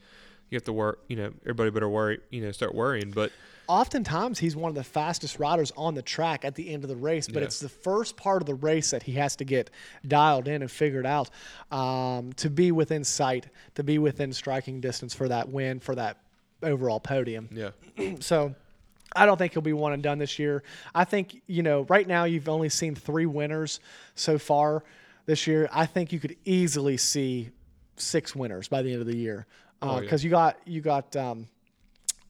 you have to work. You know, everybody better worry. You know, start worrying. But Oftentimes, he's one of the fastest riders on the track at the end of the race, but Yeah. it's the first part of the race that he has to get dialed in and figured out um, to be within sight, to be within striking distance for that win, for that overall podium. yeah, So I don't think he'll be one and done this year. I think, you know, right now you've only seen three winners so far this year. I think you could easily see six winners by the end of the year. Oh, Because yeah. you got, you got, um,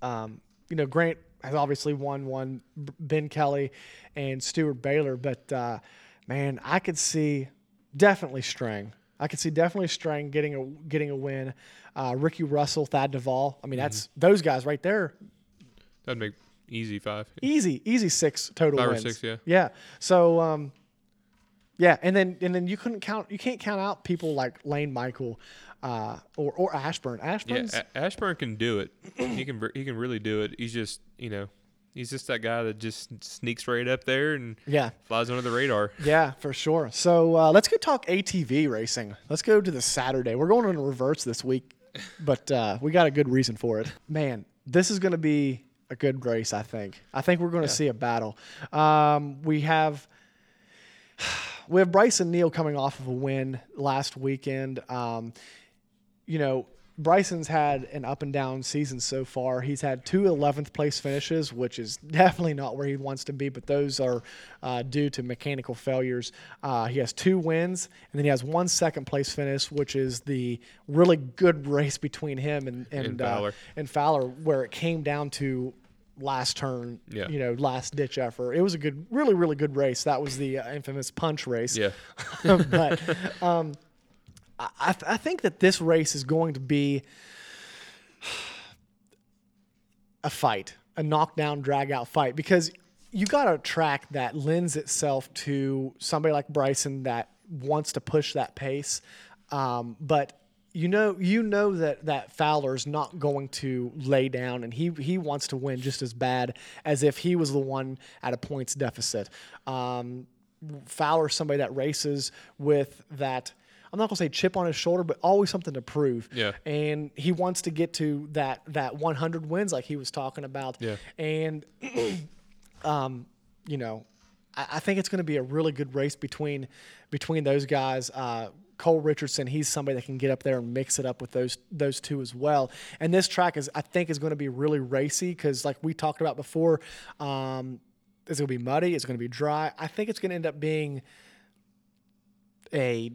um, you know, Grant has obviously won one, Ben Kelly and Steward Baylor, but uh, man, I could see definitely Strang. I could see definitely Strang getting a getting a win. Uh, Ricky Russell, Thad Duvall. I mean, that's Mm-hmm. those guys right there that'd make easy five. easy, easy six total Five or wins. six, yeah. Yeah. So, um, yeah, and then and then you couldn't count. You can't count out people like Layne Michael, uh, or or Ashburn. Ashburn. Yeah, A- Ashburn can do it. he can he can really do it. He's just you know he's just that guy that just sneaks right up there and yeah, flies under the radar. yeah, for sure. So uh, let's go talk ATV racing. Let's go to the Saturday. We're going in reverse this week, but uh, we got a good reason for it. Man, this is going to be a good race. I think. I think we're going to see a battle. Um, we have. We have Brycen Neal coming off of a win last weekend. Um, you know, Brycen's had an up and down season so far. He's had two 11th place finishes, which is definitely not where he wants to be, but those are uh, due to mechanical failures. Uh, he has two wins, and then he has one second place finish, which is the really good race between him and, and, And uh, Fowler. and Fowler, where it came down to last turn, Yeah. you know, last ditch effort. It was a good, really, really good race. That was the uh, infamous punch race Yeah, but um, I, I th- I think that this race is going to be a fight, a knockdown, drag out fight, because you got a track that lends itself to somebody like Brycen that wants to push that pace, um, but you know you know that that Fowler's not going to lay down, and he he wants to win just as bad as if he was the one at a points deficit. Um, Fowler's somebody that races with that. I'm not gonna say chip on his shoulder, but always something to prove. Yeah. And he wants to get to that that 100 wins, like he was talking about. Yeah. And um, you know, I, I think it's going to be a really good race between between those guys. Uh, Cole Richardson, he's somebody that can get up there and mix it up with those those two as well. And this track is, I think, is going to be really racy because, like we talked about before, um, it's going to be muddy. It's going to be dry. I think it's going to end up being a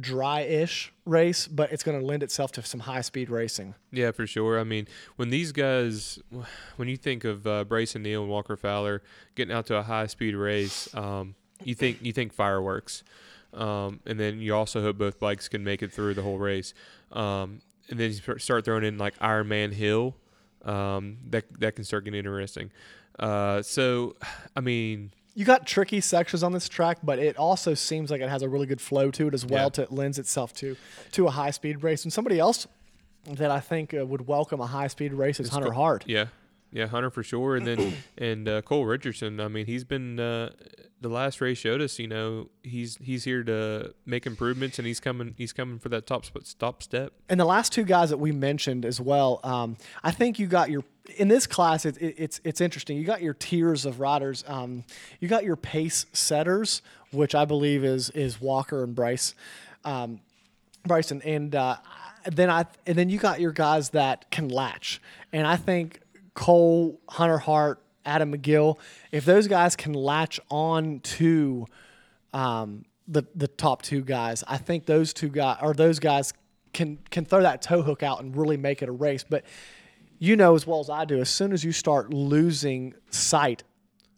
dry-ish race, but it's going to lend itself to some high-speed racing. Yeah, for sure. I mean, when these guys, when you think of uh, Brycen Neal and Walker Fowler getting out to a high speed race, um, you think you think fireworks, um, and then you also hope both bikes can make it through the whole race. Um, and then you start throwing in like Iron Man Hill, um, that that can start getting interesting. Uh, so, I mean, You got tricky sections on this track, but it also seems like it has a really good flow to it as well. Yeah. To it lends itself to to a high speed race. And somebody else that I think uh, would welcome a high speed race is Hunter Hart. Yeah, yeah, Hunter for sure, and then and uh, Cole Richardson. I mean, he's been uh, the last race showed us. You know, he's he's here to make improvements, and he's coming. He's coming for that top sp- top step. And the last two guys that we mentioned as well, um, I think you got your in this class. It, it, it's it's interesting. You got your tiers of riders. Um, you got your pace setters, which I believe is is Walker and Bryce, um, Brycen, and uh, then I and then you got your guys that can latch. And I think Cole, Hunter Hart, Adam McGill, if those guys can latch on to um, the the top two guys. I think those two guys or those guys can can throw that toe hook out and really make it a race. But you know as well as I do, as soon as you start losing sight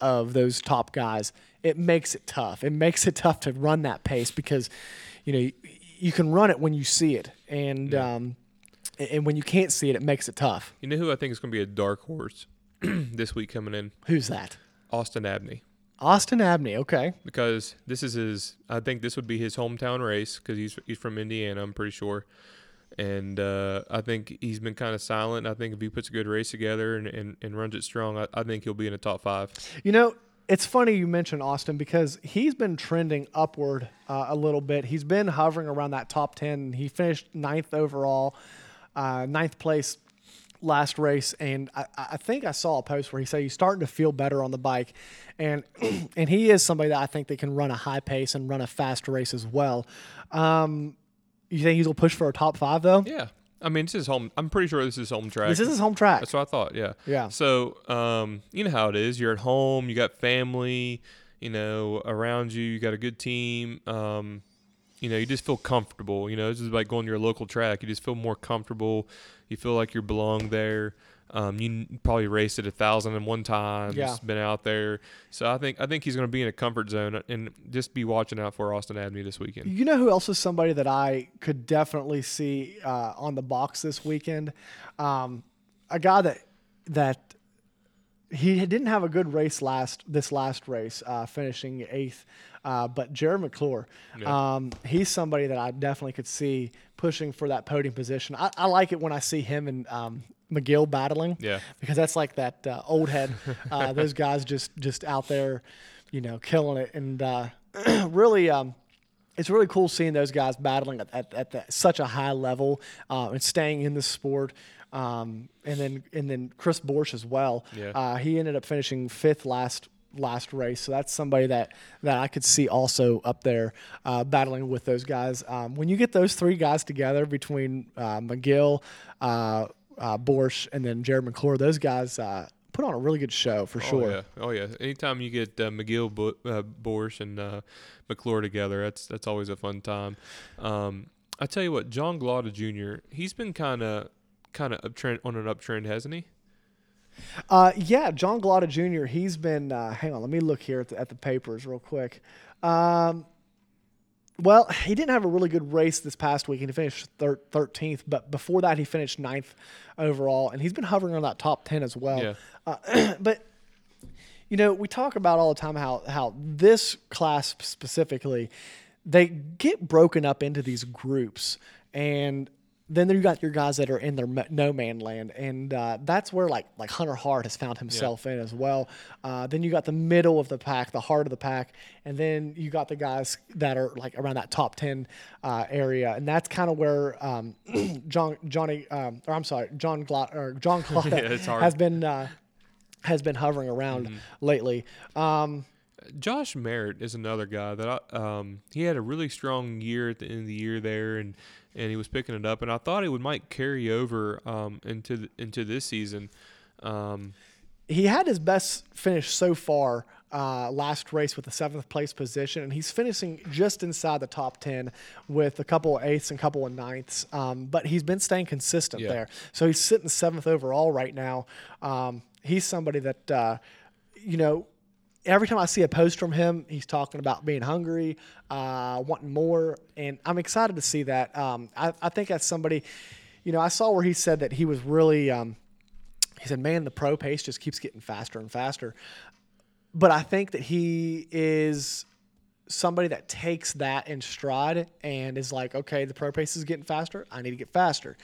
of those top guys, it makes it tough. It makes it tough to run that pace because you know you, you can run it when you see it, and um, and when you can't see it, it makes it tough. You know who I think is going to be a dark horse this week coming in? Who's that? Austin Abney. Austin Abney. Okay. because this is his. I think this would be his hometown race because he's he's from Indiana. I'm pretty sure, and uh, I think he's been kind of silent. I think if he puts a good race together and, and, and runs it strong, I, I think he'll be in the top five. You know, it's funny you mentioned Austin because he's been trending upward uh, a little bit. He's been hovering around that top 10. He finished ninth overall, uh, ninth place last race. And I, I think I saw a post where he said he's starting to feel better on the bike. And, and he is somebody that I think that can run a high pace and run a fast race as well. Um, you think he'll push for a top five, though? Yeah, I mean, this is home. I'm pretty sure this is home track. This is his home track. That's what I thought. Yeah. Yeah. So, um, you know how it is. You're at home. You got family. You know, around you. You got a good team. Um, you know, you just feel comfortable. You know, this is like going to your local track. You just feel more comfortable. You feel like you belong there. Um, you probably raced it a thousand and one times. Yeah. Been out there. So I think I think he's going to be in a comfort zone and just be watching out for Austin Abney this weekend. You know who else is somebody that I could definitely see uh, on the box this weekend? Um, a guy that that he didn't have a good race last this last race, uh, finishing eighth. Uh, but Jarrod McClure, Yeah. um, he's somebody that I definitely could see pushing for that podium position. I, I like it when I see him and um, McGill battling Yeah. because that's like that uh, old head. Uh, those guys just just out there, you know, killing it, and uh, really, um, it's really cool seeing those guys battling at, at, at the, such a high level uh, and staying in the sport. Um, and then and then Chris Borsch as well. Yeah. Uh, he ended up finishing fifth last last race, so that's somebody that that I could see also up there uh, battling with those guys. Um, when you get those three guys together between uh, McGill, uh, uh, Borsch, and then Jarrod McClure, those guys uh, put on a really good show for sure. Oh yeah, oh yeah. Anytime you get uh, McGill, Bo- uh, Borsch, and uh, McClure together, that's that's always a fun time. Um, I tell you what, John Glada Jr. He's been kind of kind of uptrend on an uptrend, hasn't he? Uh, yeah, John Glotta Jr. He's been. Uh, hang on, let me look here at the, at the papers real quick. Um, well, he didn't have a really good race this past week. He finished thir- 13th, but before that, he finished ninth overall, and he's been hovering on that top 10 as well. Yeah. Uh, but you know, we talk about all the time how how this class specifically, they get broken up into these groups, and then you got your guys that are in their no man land, and uh, that's where like like Hunter Hart has found himself in as well. Uh, then you got the middle of the pack, the heart of the pack, and then you got the guys that are like around that top ten uh, area, and that's kind of where um, John Johnny um, or I'm sorry John Gla- or John Claude Yeah, has been uh, has been hovering around lately. Um, Josh Merritt is another guy that I, um, he had a really strong year at the end of the year there, and, and he was picking it up, and I thought it would might carry over um, into the, into this season. Um, he had his best finish so far uh, last race with the seventh place position, and he's finishing just inside the top 10 with a couple of eighths and a couple of ninths. Um, but he's been staying consistent Yeah. there. So he's sitting seventh overall right now. Um, he's somebody that, uh, you know, every time I see a post from him, he's talking about being hungry, uh, wanting more, and I'm excited to see that. Um, I, I think that's somebody, you know, I saw where he said that he was really. Um, he said, "Man, the pro pace just keeps getting faster and faster." But I think that he is somebody that takes that in stride and is like, "Okay, the pro pace is getting faster. I need to get faster."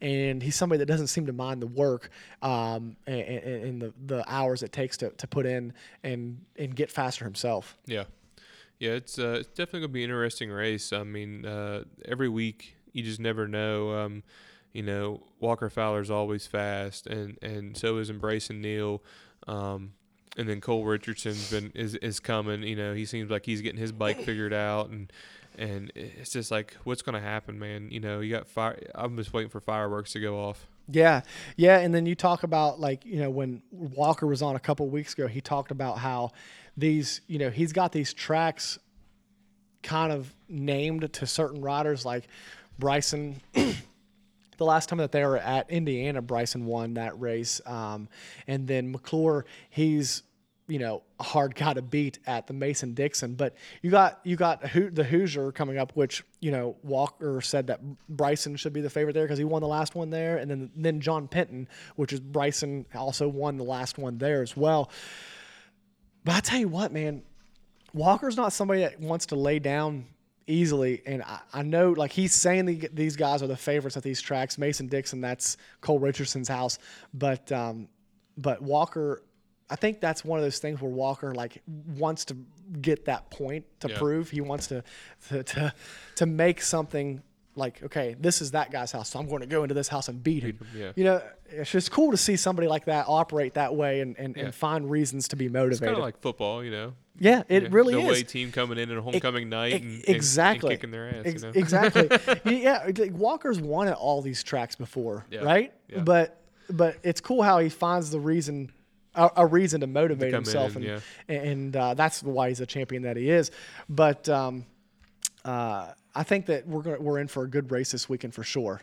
And he's somebody that doesn't seem to mind the work um, and, and the the hours it takes to, to put in and and get faster himself. Yeah, yeah, it's uh, it's definitely gonna be an interesting race. I mean, uh, every week you just never know. Um, you know, Walker Fowler's always fast, and and so is Brycen Neal. Um, and then Cole Richardson's been is is coming. You know, he seems like he's getting his bike figured out, and and it's just like what's gonna happen, man. You know, you got fire. I'm just waiting for fireworks to go off. Yeah, yeah, and then you talk about like you know when Walker was on a couple weeks ago, he talked about how these you know he's got these tracks kind of named to certain riders like Brycen. The last time that they were at Indiana, Brycen won that race, um, and then McClure, he's you know hard guy to beat at the Mason Dixon. But you got you got the Hoosier coming up, which you know Walker said that Brycen should be the favorite there because he won the last one there, and then then John Penton, which is Brycen, also won the last one there as well. But I tell you what, man, Walker's not somebody that wants to lay down easily. And I, I know, like, he's saying the, these guys are the favorites at these tracks. Mason Dixon, that's Cole Richardson's house. But, um, but Walker, I think that's one of those things where Walker, like, wants to get that point to Yeah. prove. He wants to, to, to, to make something like, okay, this is that guy's house, so I'm going to go into this house and beat him. yeah. You know, it's just cool to see somebody like that operate that way and, and, Yeah. and find reasons to be It's motivated. kind of like football, you know. Yeah, it Yeah, really the is. away team coming in on homecoming night Ex- and, and- exactly and kicking their ass. Ex- you know? exactly. yeah, like Walker's won at all these tracks before, Yeah, right? yeah. But but it's cool how he finds the reason. A, a reason to motivate in himself, and- and yeah. and uh, that's why he's a champion that he is. But um, uh, I think that we're gonna, we're in for a good race this weekend for sure.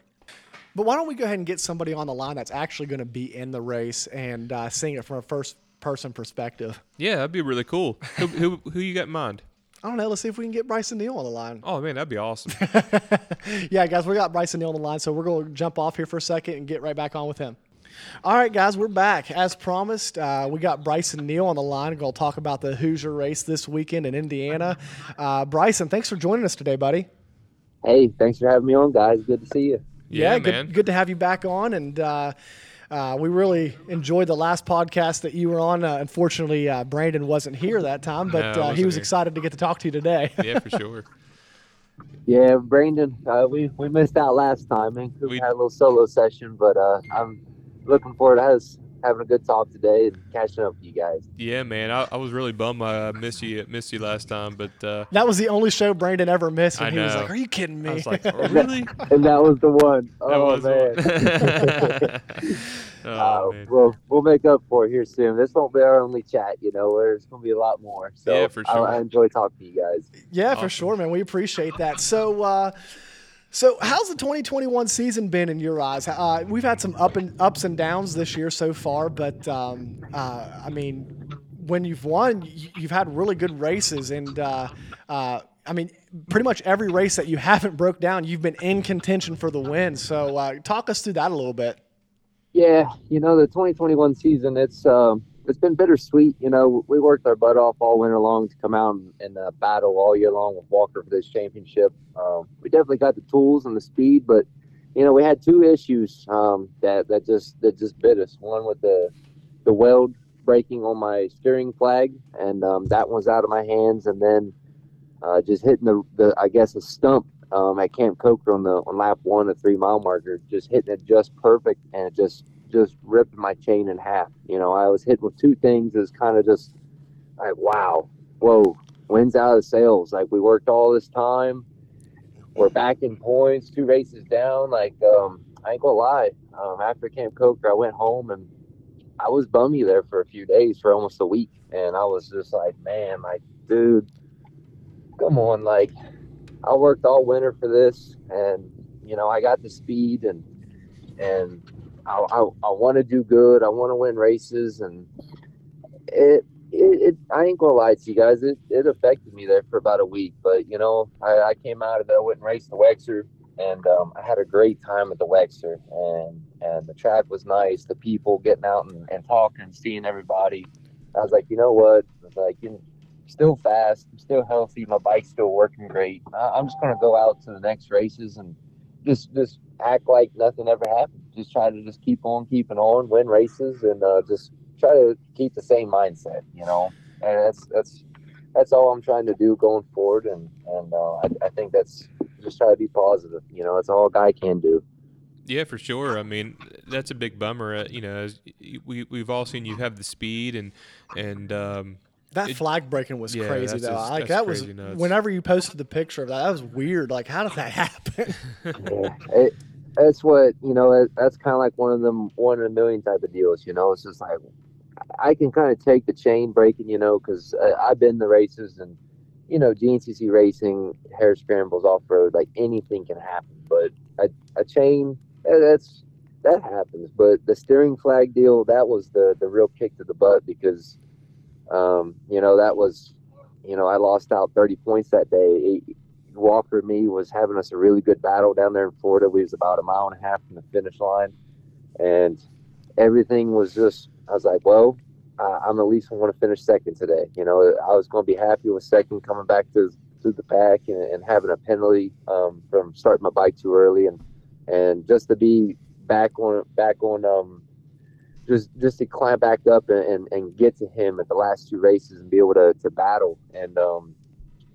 But why don't we go ahead and get somebody on the line that's actually going to be in the race and uh, seeing it from a first person perspective? Yeah, that'd be really cool. who, who who you got in mind? I don't know. Let's see if we can get Brycen Neal on the line. Oh man, that'd be awesome. yeah, guys, we got Brycen Neal on the line, so we're going to jump off here for a second and get right back on with him. All right, guys, we're back. As promised, uh, we got Brycen Neal on the line. We're going to talk about the Hoosier race this weekend in Indiana. Uh, Brycen, thanks for joining us today, buddy. Hey, thanks for having me on, guys. Good to see you. Yeah, good, man. good to have you back on. And uh, uh, we really enjoyed the last podcast that you were on. Uh, unfortunately, uh, Brandon wasn't here that time, but No, uh, he wasn't here. excited to get to talk to you today. Yeah, for sure. Yeah, Brandon, uh, we we missed out last time, and we We- had a little solo session, but uh, I'm looking forward to us having a good talk today and catching up with you guys. Yeah, man. I, I was really bummed I missed you missed you last time, but uh, that was the only show Brandon ever missed, and I he was like, "Are you kidding me?" I was like, oh, really? And that was the one. That Oh was man. one. oh Uh, man. we'll we'll make up for it here soon. This won't be our only chat, you know. There's gonna be a lot more. So Yeah, for sure. I enjoy talking to you guys. Yeah, for sure, man. We appreciate that. So, uh, so how's the 2021 season been in your eyes? Uh, we've had some up and ups and downs this year so far, but um, uh, I mean, when you've won, you- you've had really good races, and uh, uh, I mean, pretty much every race that you haven't broke down, you've been in contention for the win. So, uh, talk us through that a little bit. Yeah, you know the 2021 season. It's um, it's been bittersweet. You know, we worked our butt off all winter long to come out and, and uh, battle all year long with Walker for this championship. Um, we definitely got the tools and the speed, but you know, we had two issues um, that that just that just bit us. One with the the weld breaking on my steering flag, and um, that one's out of my hands, and then uh, just hitting the, the I guess a stump um, at Camp Coker on the on lap one, the three mile marker, just hitting it just perfect, and it just just ripped my chain in half. You know, I was hit with two things. It was kind of just like, wow, whoa, wins out of sails. Like we worked all this time. We're back in points, two races down. Like, um, I ain't gonna lie. Um, after Camp Coker, I went home and I was bummy there for a few days, for almost a week, and I was just like, man, like, dude, come on, like, I worked all winter for this, and you know, I got the speed and and I, I, I want to do good. I want to win races, and it, it, it, I ain't gonna lie to you guys. It, it affected me there for about a week, but you know, I, I came out of there, went and raced the Wexer, and um, I had a great time at the Wexer, and and the track was nice. The people getting out and, and talking seeing everybody. I was like, you know what? Like, you know, still fast, I'm still healthy, my bike's still working great. I, I'm just gonna go out to the next races and just just act like nothing ever happened. Just try to just keep on keeping on, win races, and uh, just try to keep the same mindset, you know. And that's that's that's all I'm trying to do going forward, and and uh, I, I think that's just try to be positive. You know, that's all a guy can do. Yeah, for sure. I mean, that's a big bummer. Uh, you know, as we we've all seen you have the speed and and um, that It- flag breaking was Yeah, crazy though. just- like that was nuts. whenever you posted the picture of that, that was weird. Like how did that happen? yeah, it, that's what you know. That's kind of like one of them one in a million type of deals. You know, it's just like I can kind of take the chain breaking. You know, because I've been the races and you know GNCC racing, hare scrambles off road, like anything can happen. But a, a chain, eh, that's that happens. But the steering flag deal, that was the the real kick to the butt because um, you know that was you know I lost out 30 points that day. It, Walker and me was having us a really good battle down there in Florida. We was about a mile and a half from the finish line, and everything was just. I was like, well, uh, I'm at least going to finish second today. You know, I was going to be happy with second coming back to to the pack and, and having a penalty um, from starting my bike too early, and and just to be back on back on um just just to climb back up and, and, and get to him at the last two races and be able to, to battle and um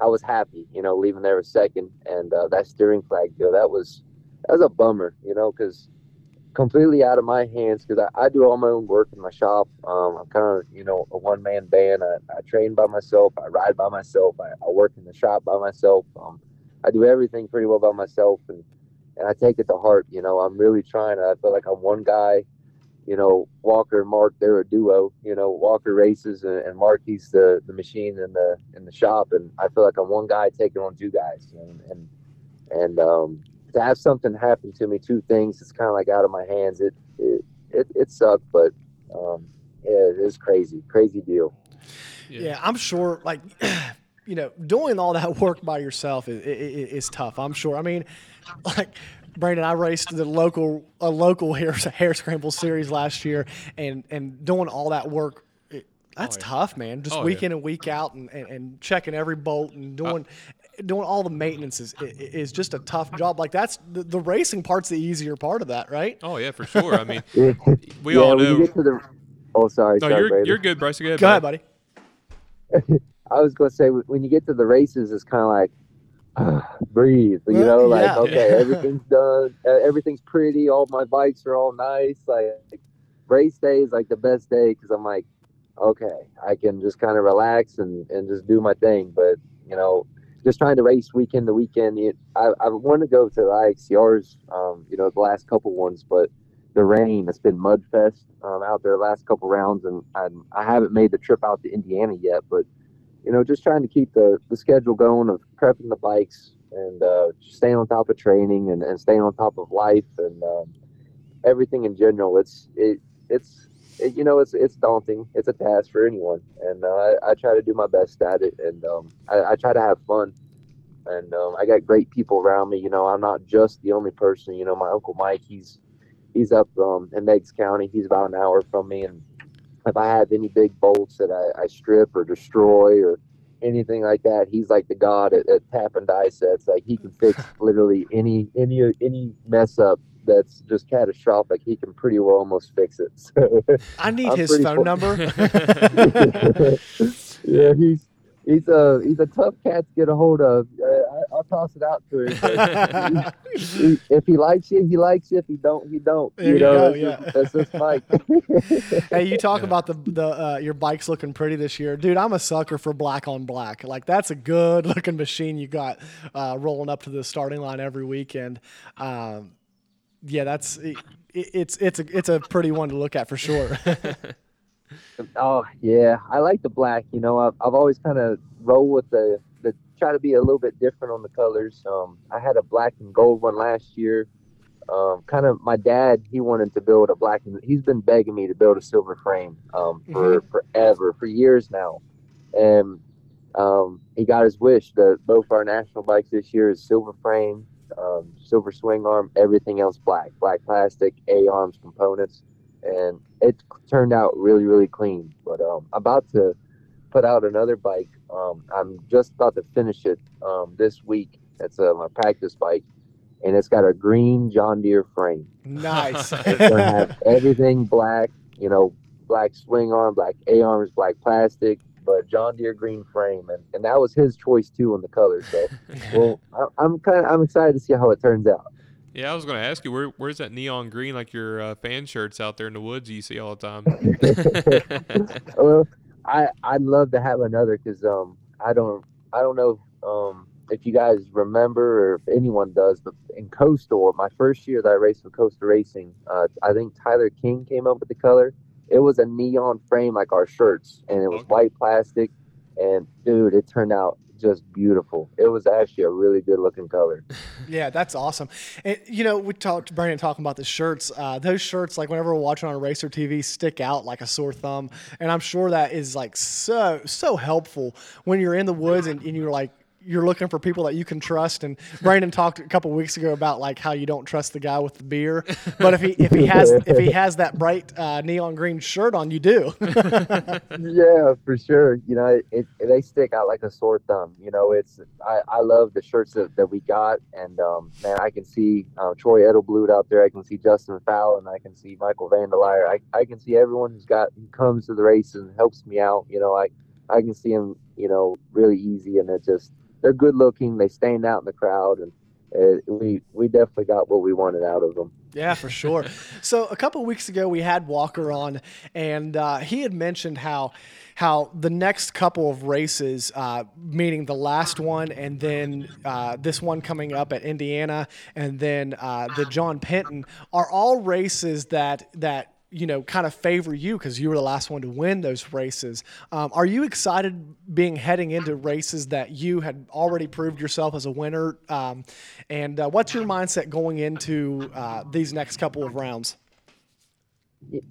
I was happy, you know, leaving there a second, and uh, that steering flag deal that was that was a bummer, you know, because completely out of my hands because I, I do all my own work in my shop. Um, I'm kind of you know a one man band. I, I train by myself. I ride by myself. I, I work in the shop by myself. Um, I do everything pretty well by myself, and and I take it to heart. You know, I'm really trying. I feel like I'm one guy. You know, Walker and Mark, they're a duo. You know, Walker races and, and Mark, he's the, the machine in the in the shop, and I feel like I'm one guy taking on two guys, and and, and um, to have something happen to me, two things, it's kind of like out of my hands. It it it, it sucked, but um, yeah, it is crazy, crazy deal. yeah. I'm sure. Like you know, doing all that work by yourself is, is, is tough. I'm sure. I mean, like. Brandon, I raced the local a local hare hare scramble series last year, and and doing all that work, it, that's Oh, yeah. tough, man. Just Oh, week yeah. in and week out, and, and, and checking every bolt and doing doing all the maintenance is i- i- is just a tough job. Like that's the, the racing part's the easier part of that, right? oh yeah, for sure. I mean, Yeah, we all know. get to the oh, sorry, No, sorry, you're Brandon. you're good, Bryce. Go ahead. Go ahead, bud. buddy. I was going to say when you get to the races, it's kind of like breathe. You know, like yeah. okay, everything's done, everything's pretty, all my bikes are all nice. Like race day is like the best day because I'm like, okay, I can just kind of relax and and just do my thing. But you know, just trying to race weekend to weekend. It, I I want to go to the IXCRs, um, you know, the last couple ones, but the rain. It's been mud fest um, out there the last couple rounds, and I, I haven't made the trip out to Indiana yet, but you know, just trying to keep the, the schedule going of prepping the bikes and uh, staying on top of training and, and staying on top of life and um, everything in general. It's it it's it, you know it's it's daunting. It's a task for anyone, and uh, I, I try to do my best at it, and um, I, I try to have fun. And um, I got great people around me. You know, I'm not just the only person. You know, my uncle Mike, he's he's up um, in Meigs County. He's about an hour from me, and if I have any big bolts that I, I strip or destroy or anything like that, he's like the god at, at tapping die sets. Like he can fix literally any any any mess up that's just catastrophic. He can pretty well almost fix it. So I need I'm his phone for- number. yeah, he's he's a he's a tough cat to get a hold of. Uh, I, I'll toss it out to him. but he- if he likes you, he likes you. If he don't, he don't. There you know, go, that's, yeah. just, that's just Mike. hey, you talk about the the uh, your bike's looking pretty this year, dude. I'm a sucker for black on black. Like that's a good looking machine you got uh, rolling up to the starting line every weekend. Um, yeah, that's it, it's it's a it's a pretty one to look at for sure. Oh yeah, I like the black. You know, I've, I've always kind of roll with the the try to be a little bit different on the colors. Um, I had a black and gold one last year. Um, kind of my dad, he wanted to build a black and he's been begging me to build a silver frame um, for forever, for years now, and um, he got his wish. The both our national bikes this year is silver frame, um, silver swing arm, everything else black, black plastic, A arms components and it turned out really really clean. But um I'm about to put out another bike. Um i'm just about to finish it um this week. It's uh, my practice bike and it's got a green john deere frame. Nice. it's gonna have everything black you know black swing arm black a arms black plastic but john deere green frame. And, and that was his choice too on the color. So well I, i'm kind of i'm excited to see how it turns out yeah, I was going to ask you where where's that neon green like your uh, fan shirts out there in the woods you see all the time. well, I I'd love to have another because um I don't I don't know um if you guys remember or if anyone does, but in Coastal, my first year that I raced with Coastal Racing, uh, I think Tyler King came up with the color. It was a neon frame like our shirts, and it was Okay. white plastic. And dude, it turned out just beautiful. It was actually a really good looking color. Yeah, that's awesome. And you know, we talked Brandon talking about the shirts. Uh, those shirts, like whenever we're watching on Racer TV, stick out like a sore thumb. And I'm sure that is like so so helpful when you're in the woods and, and you're like you're looking for people that you can trust. And Brandon talked a couple weeks ago about like how you don't trust the guy with the beer, but if he if he has if he has that bright uh, neon green shirt on, you do. yeah, for sure. You know, it, it they stick out like a sore thumb. You know, it's I, I love the shirts that, that we got, and um, man, I can see uh, Troy Edelblut out there. I can see Justin Fallon. I can see Michael Vandelier. I, I can see everyone who's got who comes to the race and helps me out. You know, I I can see them. You know, really easy, and it just they're good looking. They stand out in the crowd, and uh, we we definitely got what we wanted out of them. Yeah, for sure. so a couple of weeks ago, we had Walker on, and uh, he had mentioned how how the next couple of races, uh, meaning the last one, and then uh, this one coming up at Indiana, and then uh, the John Penton, are all races that that you know kind of favor you because you were the last one to win those races. Um, are you excited being heading into races that you had already proved yourself as a winner? Um, and uh, what's your mindset going into uh, these next couple of rounds?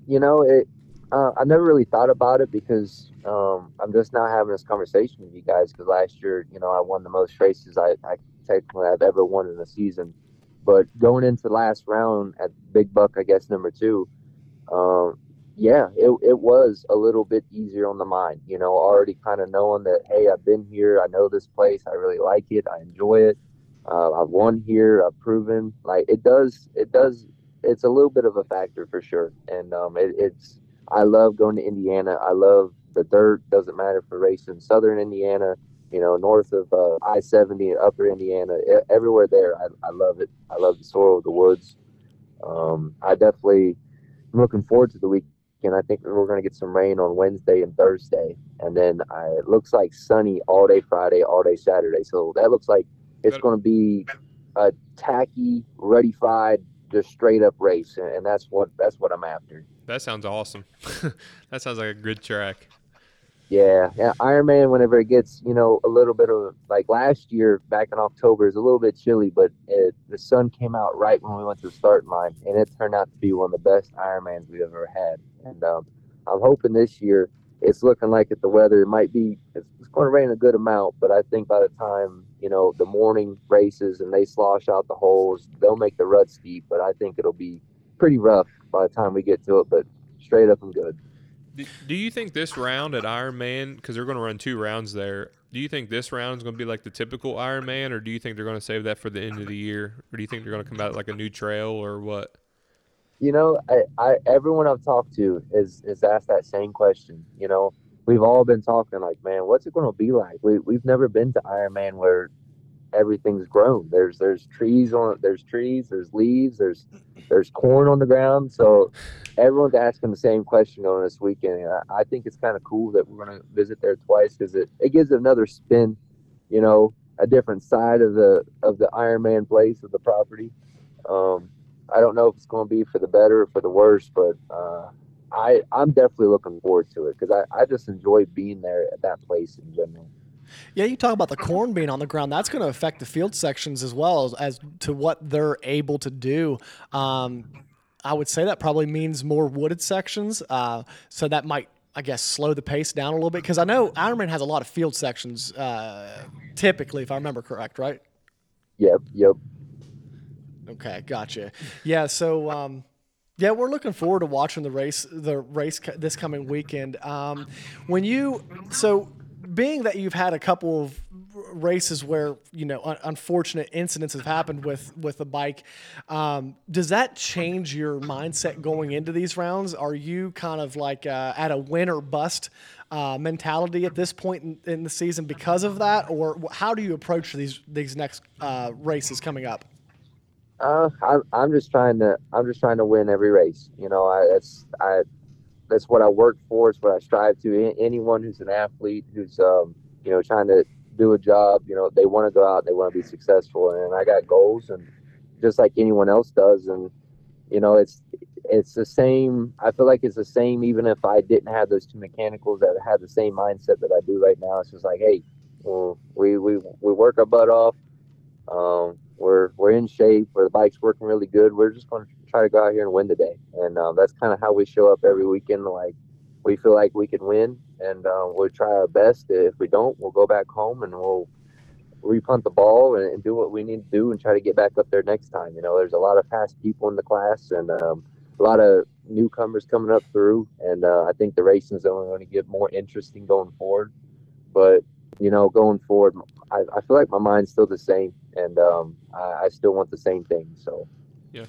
you know, it. Uh, I never really thought about it because um, I'm just now having this conversation with you guys. Because last year, you know, I won the most races I, I technically have ever won in a season. But going into the last round at Big Buck, I guess number two, um, yeah, it, it was a little bit easier on the mind. You know, already kind of knowing that hey, I've been here, I know this place, I really like it, I enjoy it. Uh, I've won here, I've proven like it does. It does. It's a little bit of a factor for sure, and um, it, it's. I love going to Indiana. I love the dirt. Doesn't matter for racing Southern Indiana, you know, north of uh, I seventy, Upper Indiana, everywhere there. I, I love it. I love the soil, the woods. Um, I definitely looking forward to the weekend. I think we're going to get some rain on Wednesday and Thursday, and then I, it looks like sunny all day Friday, all day Saturday. So that looks like it's going to be a tacky, ruddy-fied, just straight up race, and and that's what that's what I'm after. that sounds awesome. that sounds like a good track. Yeah, yeah. Ironman, whenever it gets, you know, a little bit of like last year back in October is a little bit chilly, but it, the sun came out right when we went to the starting line, and it turned out to be one of the best Ironmans we've ever had. And um, I'm hoping this year it's looking like it, the weather it might be it's, it's going to rain a good amount, but I think by the time you know the morning races and they slosh out the holes, they'll make the rut steep. But I think it'll be pretty rough by the time we get to it. But straight up and good. Do, you think this round at Ironman, because they're going to run two rounds there, do you think this round is going to be like the typical Ironman, or do you think they're going to save that for the end of the year, or do you think they're going to come out like a new trail, or what? You know, I, I everyone I've talked to is is asked that same question. You know, we've all been talking like, man, what's it going to be like? We we've never been to Ironman where everything's grown. There's there's trees on there's trees, there's leaves, there's there's corn on the ground. So everyone's asking the same question on this weekend. I, I think it's kind of cool that we're to visit there twice because it, it gives another spin, you know, a different side of the of the Ironman place of the property. Um, I don't know if it's going to be for the better or for the worse, but uh, I I'm definitely looking forward to it because I, I just enjoy being there at that place in general. Yeah, you talk about the corn being on the ground. That's going to affect the field sections as well as, as to what they're able to do. Um, I would say that probably means more wooded sections. Uh, so that might, I guess, slow the pace down a little bit because I know Ironman has a lot of field sections uh, typically, if I remember correct, right? Yep, yep. Okay, gotcha. Yeah, so um, yeah, we're looking forward to watching the race, the race this coming weekend. Um, when you so being that you've had a couple of races where you know un- unfortunate incidents have happened with with the bike, um, does that change your mindset going into these rounds? Are you kind of like uh, at a win or bust uh, mentality at this point in, in, the season because of that, or how do you approach these these next uh, races coming up? Uh, I'm I'm just trying to I'm just trying to win every race. You know, I I that's what I work for. It's what I strive to. Anyone who's an athlete who's um, you know trying to do a job, you know, they want to go out, they want to be successful, and I got goals, and just like anyone else does, and you know, it's it's the same. I feel like it's the same, even if I didn't have those two mechanicals that had the same mindset that I do right now. It's just like, hey, well, we we we work our butt off. Um, we're we're in shape. Where the bike's working really good. We're just going to try to go out here and win today. And uh, that's kind of how we show up every weekend. Like we feel like we can win, and uh, we'll try our best. If we don't, we'll go back home and we'll repunt the ball and, and, do what we need to do and try to get back up there next time. You know, there's a lot of fast people in the class and um, a lot of newcomers coming up through, and uh, I think the racing is only going to get more interesting going forward. But you know, going forward, I, I feel like my mind's still the same, and um, I, I still want the same thing. So, yeah.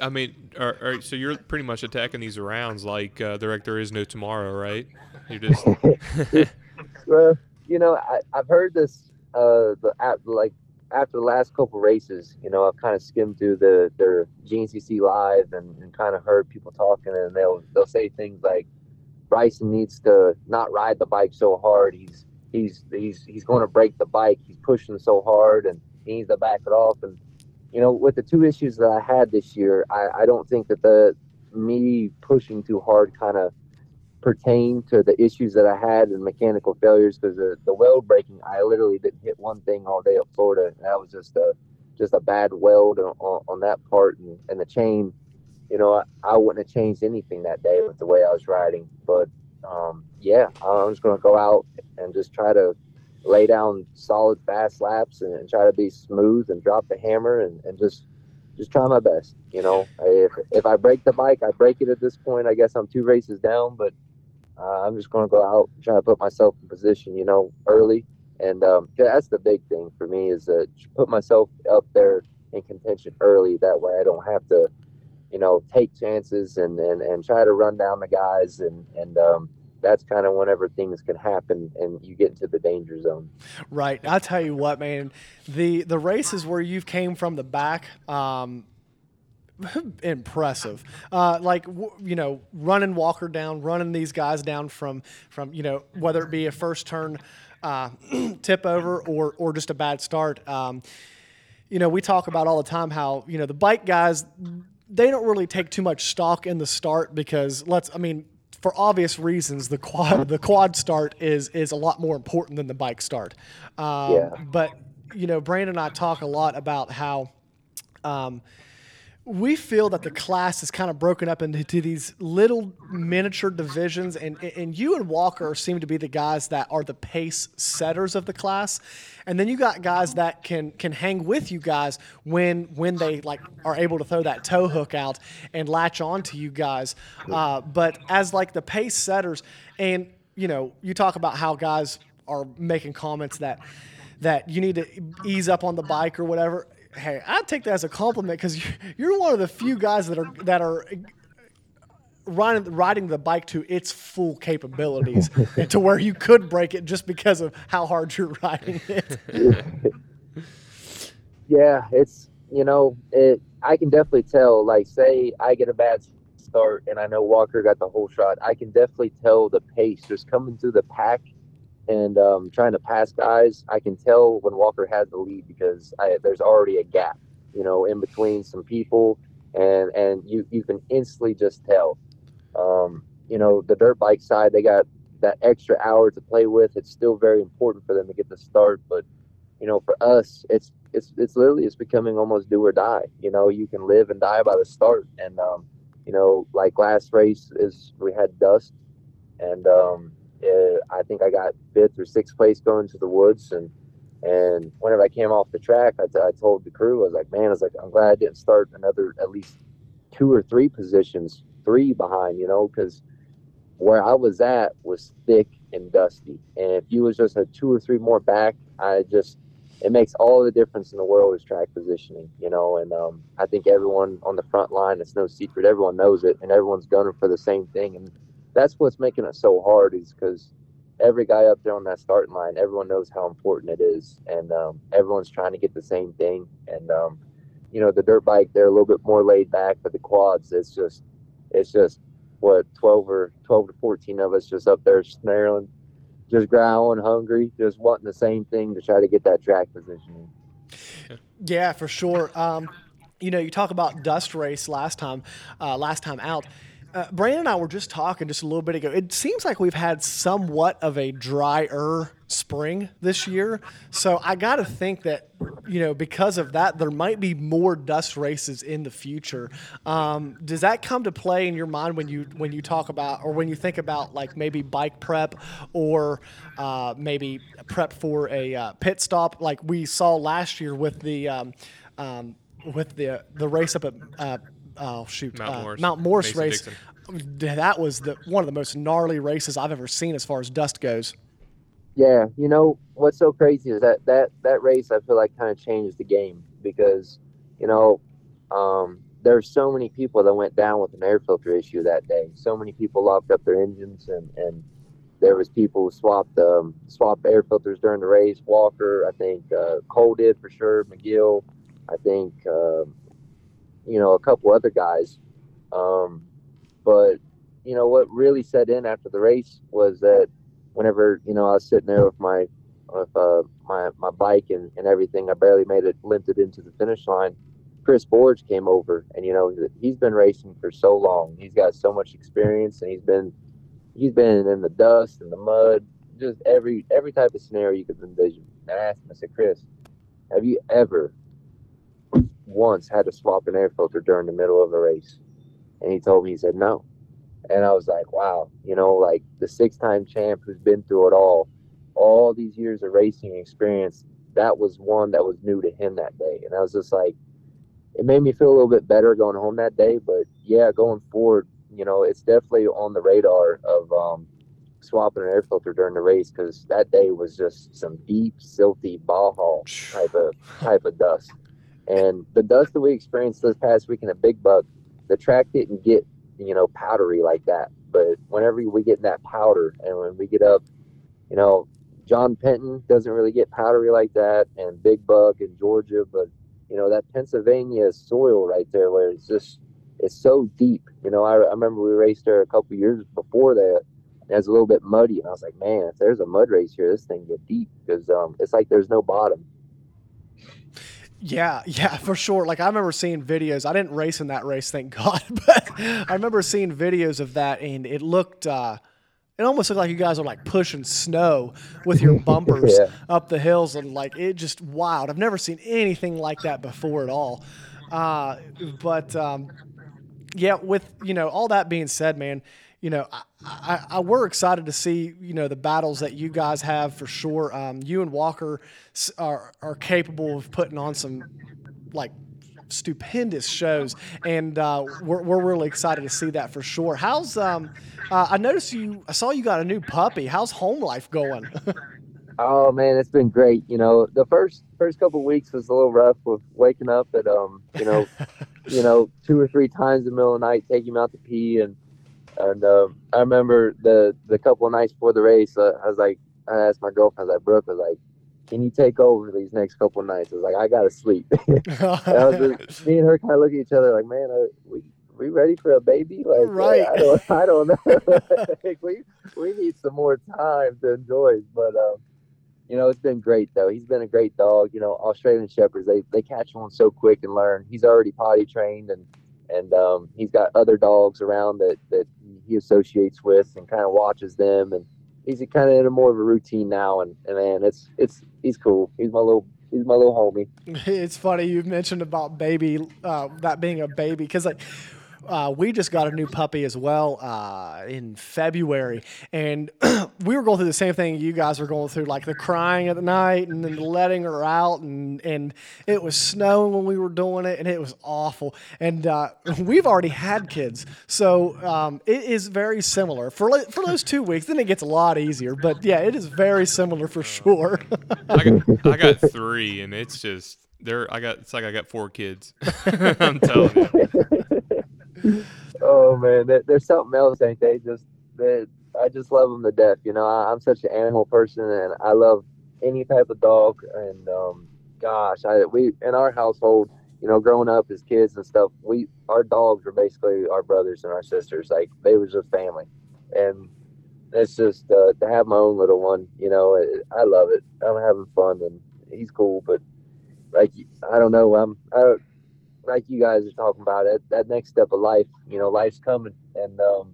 I mean, all right, so you're pretty much attacking these rounds like uh, the there is no tomorrow, right? You just well, you know, I, have heard this uh, the like after the last couple races, you know, I've kind of skimmed through the their GNCC live and, and kind of heard people talking, and they'll they'll say things like Brycen needs to not ride the bike so hard. He's he's he's he's going to break the bike. He's pushing so hard, and he needs to back it off. And you know, with the two issues that I had this year, I, I don't think that the me pushing too hard kind of pertain to the issues that I had and mechanical failures because the, the weld breaking, I literally didn't hit one thing all day at Florida. And that was just a just a bad weld on, on that part and, and the chain. You know, I, I wouldn't have changed anything that day with the way I was riding. But um, yeah, I'm just going to go out and just try to lay down solid fast laps and, and, try to be smooth and drop the hammer and, and just just try my best. You know, if if I break the bike, I break it at this point. I guess I'm two races down, but uh, I'm just going to go out and try to put myself in position. You know, early, and um, that's the big thing for me is to put myself up there in contention early. That way, I don't have to, you know, take chances and and, and try to run down the guys and and um, that's kind of whenever things can happen and you get into the danger zone. Right. I'll tell you what, man. The the races where you've came from the back, um, impressive. Uh, like you know, running Walker down, running these guys down from from you know whether it be a first turn uh, tip over or or just a bad start. Um, you know, we talk about all the time how you know the bike guys they don't really take too much stock in the start because let's I mean for obvious reasons, the quad the quad start is is a lot more important than the bike start. Um, yeah. But you know, Brandon and I talk a lot about how. Um, we feel that the class is kind of broken up into these little miniature divisions, and and you and Walker seem to be the guys that are the pace setters of the class, and then you got guys that can can hang with you guys when when they like are able to throw that toe hook out and latch on to you guys. Uh, but as like the pace setters, and you know, you talk about how guys are making comments that that you need to ease up on the bike or whatever hey, I take that as a compliment because you're one of the few guys that are that are riding riding the bike to its full capabilities and to where you could break it just because of how hard you're riding it. yeah, it's you know it. I can definitely tell. Like, say I get a bad start and I know Walker got the hole shot. I can definitely tell the pace just coming through the pack and um, trying to pass guys, I can tell when Walker has the lead because I, there's already a gap, you know, in between some people, and and you you can instantly just tell. Um, you know, the dirt bike side, they got that extra hour to play with. It's still very important for them to get the start, but you know, for us, it's it's it's literally it's becoming almost do or die. You know, you can live and die by the start, and um, you know, like last race is we had dust, and um, uh, I think I got fifth or sixth place going to the woods. And and whenever I came off the track, I, t- I told the crew, I was like, man, I was like, I'm glad I didn't start another at least two or three positions, three behind, you know, because where I was at was thick and dusty. And if you was just a two or three more back, I just it makes all the difference in the world is track positioning, you know. And um, I think everyone on the front line, it's no secret, everyone knows it, and everyone's gunning for the same thing. And that's what's making it so hard is because every guy up there on that starting line, everyone knows how important it is, and um, everyone's trying to get the same thing. And um, you know, the dirt bike they're a little bit more laid back, but the quads, it's just, it's just what twelve or twelve to fourteen of us just up there snarling, just growling, hungry, just wanting the same thing to try to get that track position. Yeah, for sure. Um, you know, you talk about dust race last time, uh, last time out uh, Brandon and I were just talking just a little bit ago. It seems like we've had somewhat of a drier spring this year. So I got to think that, you know, because of that, there might be more dust races in the future. Um, does that come to play in your mind when you when you talk about or when you think about like maybe bike prep or uh, maybe prep for a uh, pit stop like we saw last year with the um, um, with the the race up at uh, oh shoot, Mount uh, Morris, Mount Morris race. Dixon. That was the one of the most gnarly races I've ever seen as far as dust goes. Yeah, you know what's so crazy is that that that race I feel like kind of changed the game because you know um, there's so many people that went down with an air filter issue that day. So many people locked up their engines and and there was people who swapped um, swapped air filters during the race. Walker, I think uh, Cole did for sure. McGill, I think uh, you know, a couple other guys. Um, but you know what really set in after the race was that whenever you know I was sitting there with my with uh, my my bike and, and everything, I barely made it limped it into the finish line. Chris Borich came over, and you know he's been racing for so long. He's got so much experience, and he's been he's been in the dust and the mud, just every every type of scenario you could envision. And I asked him, I said, Chris, have you ever once had to swap an air filter during the middle of a race. And he told me, he said, no. And I was like, wow, you know, like the six time champ who's been through it all, all these years of racing experience, that was one that was new to him that day. And I was just like, it made me feel a little bit better going home that day. But yeah, going forward, you know, it's definitely on the radar of um, swapping an air filter during the race because that day was just some deep, silty Baja type of type of dust. And the dust that we experienced this past week in at Big Buck, the track didn't get, you know, powdery like that. But whenever we get in that powder and when we get up, you know, John Penton doesn't really get powdery like that, and Big Buck in Georgia, but you know that Pennsylvania soil right there, where it's just it's so deep. You know, I, I remember we raced there a couple years before that. And it was a little bit muddy, and I was like, man, if there's a mud race here, this thing get deep because um, it's like there's no bottom. Yeah, yeah, for sure. Like I remember seeing videos. I didn't race in that race, thank God, but I remember seeing videos of that, and it looked. Uh, it almost looked like you guys are like pushing snow with your bumpers yeah. up the hills, and like it just wild. I've never seen anything like that before at all. Uh, but um, yeah, with you know all that being said, man, you know I, I, I, we're excited to see you know the battles that you guys have for sure. Um, you and Walker are are capable of putting on some like stupendous shows, and uh, we're, we're really excited to see that for sure. How's um, uh, I noticed you, I saw you got a new puppy. How's home life going? oh man, it's been great. You know, the first first couple weeks was a little rough with waking up at um, you know, you know, two or three times in the middle of the night, taking him out to pee, and and uh, I remember the the couple of nights before the race, uh, I was like, I asked my girlfriend, I was like, Brooke, I was like, can you take over these next couple of nights? I was like, I gotta sleep. I was just, me and her kind of look at each other like, man, are we we ready for a baby? Like, right? I don't, I don't know. like, we we need some more time to enjoy. But um, you know, it's been great though. He's been a great dog. You know, Australian shepherds they they catch on so quick and learn. He's already potty trained and and um, he's got other dogs around that that he associates with and kind of watches them and he's kind of in a more of a routine now, and, and man, it's it's he's cool. He's my little he's my little homie. It's funny you mentioned about baby uh, that being a baby because like uh, we just got a new puppy as well uh, in February, and we were going through the same thing you guys were going through, like the crying at the night and then letting her out, and and it was snowing when we were doing it, and it was awful. And uh, we've already had kids, so um, it is very similar for for those two weeks. Then it gets a lot easier, but yeah, it is very similar for sure. I, got, I got three, and it's just there. I got it's like I got four kids. I'm telling you oh man, there's something else, ain't they? Just that I just love them to death. You know, I, am such an animal person, and I love any type of dog. And um, gosh, I we in our household, you know, growing up as kids and stuff, we our dogs were basically our brothers and our sisters. Like they was just family, and it's just uh, to have my own little one. You know, it, I love it. I'm having fun, and he's cool. But like I don't know, I'm I like you guys are talking about it, that next step of life, you know, life's coming and um,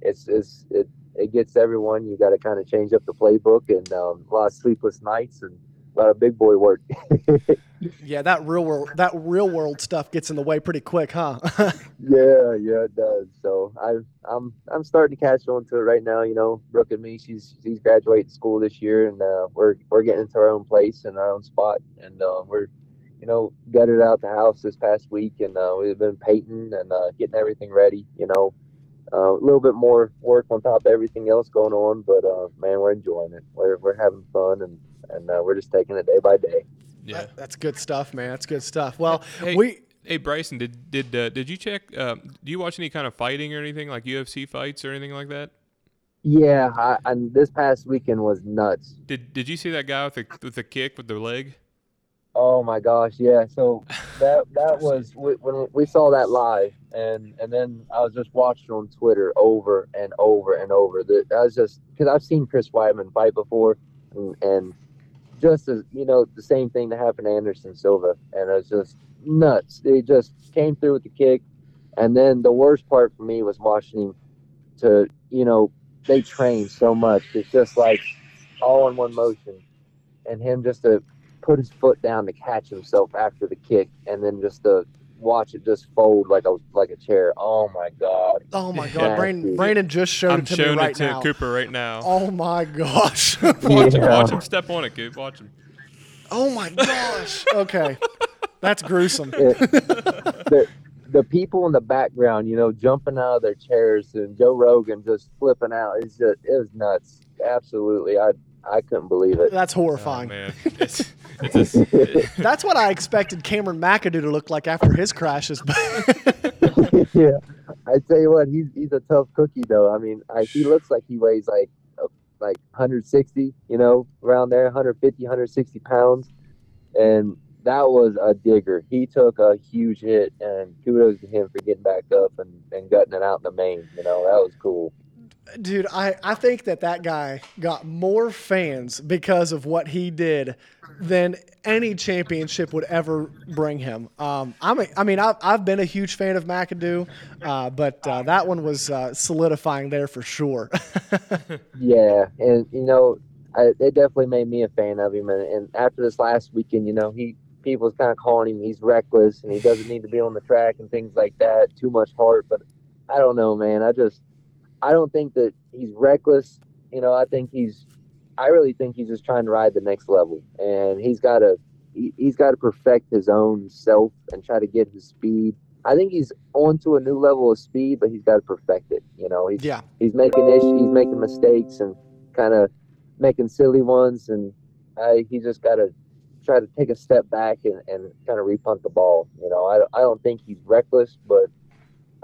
it's, it's, it, it gets everyone. You got to kind of change up the playbook and um, a lot of sleepless nights and a lot of big boy work. yeah, that real world, that real world stuff gets in the way pretty quick, huh? yeah, yeah, it does. So I, I'm, I'm starting to catch on to it right now. You know, Brooke and me, she's, she's graduating school this year, and uh, we're, we're getting into our own place and our own spot, and uh, we're you know, gutted out the house this past week, and uh, we've been painting and uh, getting everything ready. You know, uh, a little bit more work on top of everything else going on, but uh, man, we're enjoying it. We're we're having fun, and and uh, we're just taking it day by day. Yeah, that, that's good stuff, man. That's good stuff. Well, hey, we. Hey Brycen, did did uh, did you check? Um, do you watch any kind of fighting or anything like UFC fights or anything like that? Yeah, I, and this past weekend was nuts. Did Did you see that guy with the with the kick with the leg? Oh my gosh, yeah. So that that was when we saw that live, and and then I was just watching on Twitter over and over and over. That I was just because I've seen Chris Weidman fight before, and, and just as you know, the same thing that happened to Anderson Silva, and it was just nuts. He just came through with the kick, and then the worst part for me was watching him to you know they train so much. It's just like all in one motion, and him just to put his foot down to catch himself after the kick, and then just to watch it just fold like a like a chair. Oh my god! Oh my god! Brandon, Brandon just showed I'm it to showing me right it to now. Cooper right now. Oh my gosh! watch him! Watch him step on it, Coop. Watch him. Oh my gosh! Okay, that's gruesome. It, the, the people in the background, you know, jumping out of their chairs and Joe Rogan just flipping out. It's just it was nuts. Absolutely, I I couldn't believe it. That's horrifying. Oh, man. It's, it's a, That's what I expected Cameron McAdoo to look like after his crashes. yeah, I tell you what, he's he's a tough cookie though. I mean, I, he looks like he weighs like uh, like 160, you know, around there, 150, 160 pounds, and that was a digger. He took a huge hit, and kudos to him for getting back up and, and gutting it out in the main. You know, that was cool dude, I, I think that that guy got more fans because of what he did than any championship would ever bring him. Um, I'm a, I mean, I've, I've been a huge fan of McAdoo, uh, but uh, that one was uh, solidifying there for sure. yeah, and you know, I, it definitely made me a fan of him. And, and after this last weekend, you know, he people's kind of calling him he's reckless and he doesn't need to be on the track and things like that. Too much heart, but I don't know, man. I just I don't think that he's reckless. You know, I think he's I really think he's just trying to ride the next level, and he's got to he, he's got to perfect his own self and try to get his speed. I think he's on to a new level of speed, but he's got to perfect it. You know, he's Yeah. he's making issues, he's making mistakes, and kind of making silly ones, and I, he just got to try to take a step back and, and kind of repunt the ball. You know, I, I don't think he's reckless, but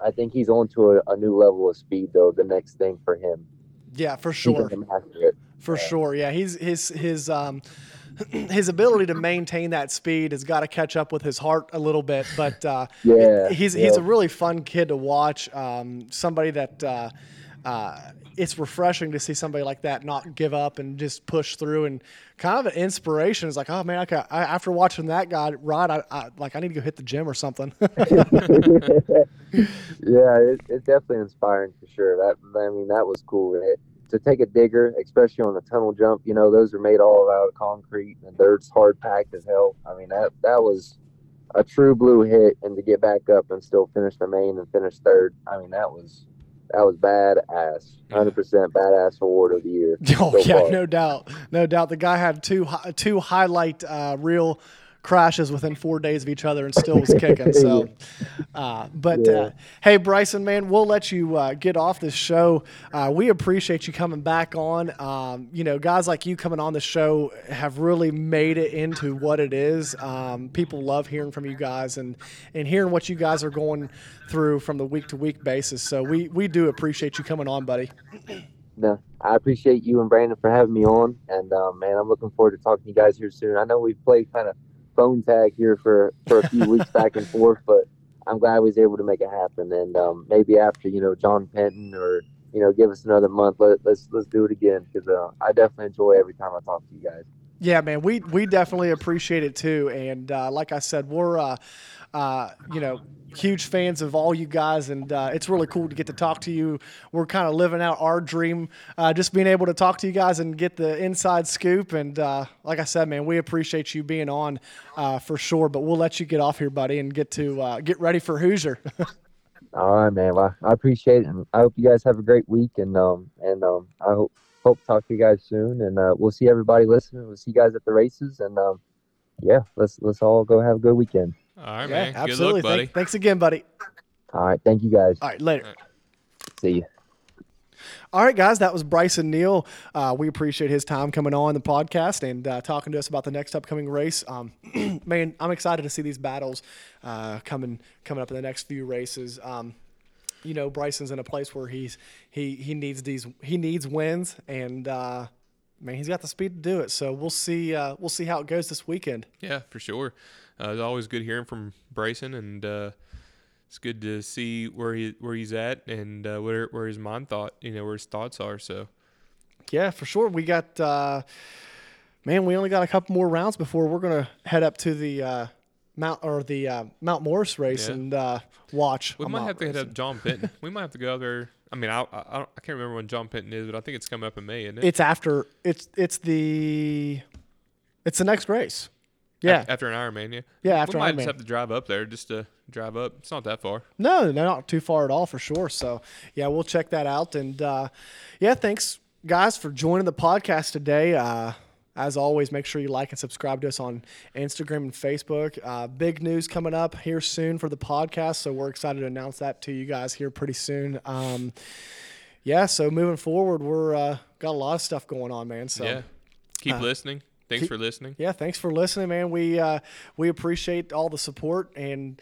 I think he's on to a, a new level of speed, though. The next thing for him, Yeah, for sure. For sure, yeah. He's his his um his ability to maintain that speed has got to catch up with his heart a little bit, but uh, Yeah, he's he's a really fun kid to watch. Um, somebody that uh, uh, it's refreshing to see somebody like that not give up and just push through and kind of an inspiration. It's like, oh man, ca- I after watching that guy ride, I, I like I need to go hit the gym or something. yeah, it, it's definitely inspiring for sure. That I mean, that was cool. It, to take a digger, especially on a tunnel jump, you know, those are made all out of concrete and dirt's hard packed as hell. I mean, that that was a true blue hit, and to get back up and still finish the main and finish third, I mean, that was that was badass, hundred percent badass award of the year. Oh so yeah, far. no doubt, no doubt. The guy had two two highlight uh, reel crashes within four days of each other and still was kicking. So, uh, but uh, hey, Brycen, man, we'll let you uh, get off this show. Uh, we appreciate you coming back on. Um, you know, guys like you coming on the show have really made it into what it is. Um, people love hearing from you guys and and hearing what you guys are going through from the week to week basis. So we we do appreciate you coming on, buddy. No, I appreciate you and Brandon for having me on, and um, man, I'm looking forward to talking to you guys here soon. I know we've played kind of phone tag here for for a few weeks back and forth, but I'm glad I was able to make it happen. And um, maybe after you know John Penton or you know give us another month, let, let's let's do it again because uh, I definitely enjoy every time I talk to you guys. Yeah, man, we we definitely appreciate it too. And uh, like I said, we're uh, uh, you know huge fans of all you guys, and uh, it's really cool to get to talk to you. We're kind of living out our dream, uh, just being able to talk to you guys and get the inside scoop. And uh, like I said, man, we appreciate you being on uh, for sure. But we'll let you get off here, buddy, and get to uh, get ready for Hoosier. All right, man. Well, I appreciate it, and I hope you guys have a great week. And um, and um, I hope hope talk to you guys soon. And uh, we'll see everybody listening. We'll see you guys at the races. And um, yeah, let's let's all go have a good weekend. All right, yeah, man. Good absolutely. luck, buddy. Thank- thanks again, buddy. All right, thank you guys. All right, later. See you. All right, guys, that was Brycen Neal. Uh, we appreciate his time coming on the podcast and uh, talking to us about the next upcoming race. Um, man, I'm excited to see these battles uh, coming coming up in the next few races. Um, you know, Brycen's in a place where he's he he needs these he needs wins, and uh, man, he's got the speed to do it. So we'll see uh, we'll see how it goes this weekend. Yeah, for sure. Uh, it's always good hearing from Brycen, and uh, it's good to see where he where he's at and uh, where where his mind thought, you know, where his thoughts are. So Yeah, for sure. We got uh, man, we only got a couple more rounds before we're gonna head up to the uh, Mount or the uh, Mount Morris race Yeah. and uh, watch. we might Mount have to hit race. up John Penton. we might have to go out there. I mean, I I, I, can't remember when John Penton is, but I think it's coming up in May, isn't it? It's after it's it's the it's the next race. Yeah, after an Ironman, yeah. Yeah, after we might Ironman. just have to drive up there just to drive up. It's not that far. no, no, not too far at all for sure. So yeah, we'll check that out. And uh, yeah, thanks guys for joining the podcast today. Uh, as always, make sure you like and subscribe to us on Instagram and Facebook. Uh, big news coming up here soon for the podcast, so we're excited to announce that to you guys here pretty soon. Um, yeah, so moving forward, we're uh, got a lot of stuff going on, man. So yeah. Keep uh, listening. Thanks keep- for listening. yeah, thanks for listening, man. We uh, we appreciate all the support, and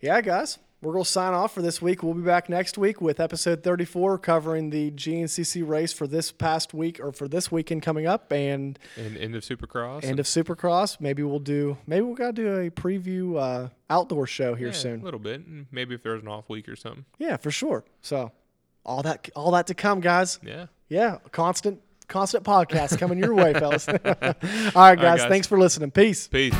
yeah, guys, we're gonna sign off for this week. We'll be back next week with episode 34, covering the GNCC race for this past week or for this weekend coming up, and And end of Supercross. end of Supercross. Maybe we'll do maybe we gotta do a preview uh, outdoor show here yeah, soon. A little bit. and Maybe if there's an off week or something. Yeah, for sure. So all that all that to come, guys. Yeah. Yeah, constant constant podcast coming your way, fellas. all right, guys. guys. Thanks for listening. Peace. Peace.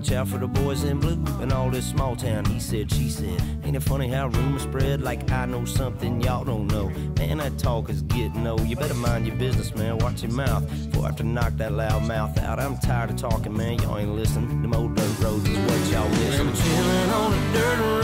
Watch out for the boys in blue and all this small town. He said, she said. Ain't it funny how rumors spread like I know something y'all don't know? Man, that talk is getting old. You better mind your business, man. Watch your mouth before I have to knock that loud mouth out. I'm tired of talking, man. Y'all ain't listening. Them old dirt roads is what y'all missing. I'm chilling on a dirt road,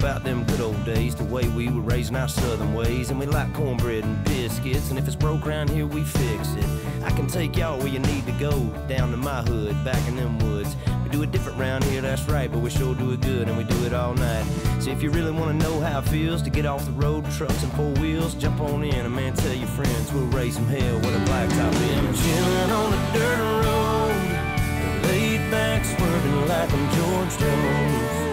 about them good old days, the way we were raising our southern ways, and we like cornbread and biscuits. And if it's broke around here, we fix it. I can take y'all where you need to go, down to my hood, back in them woods. We do it different round here, that's right, but we sure do it good, and we do it all night. So if you really want to know how it feels to get off the road, trucks and four wheels, jump on in, and man, tell your friends we'll raise some hell with a blacktop in. I'm on a dirt road, laid back, swerving like I'm George Jones.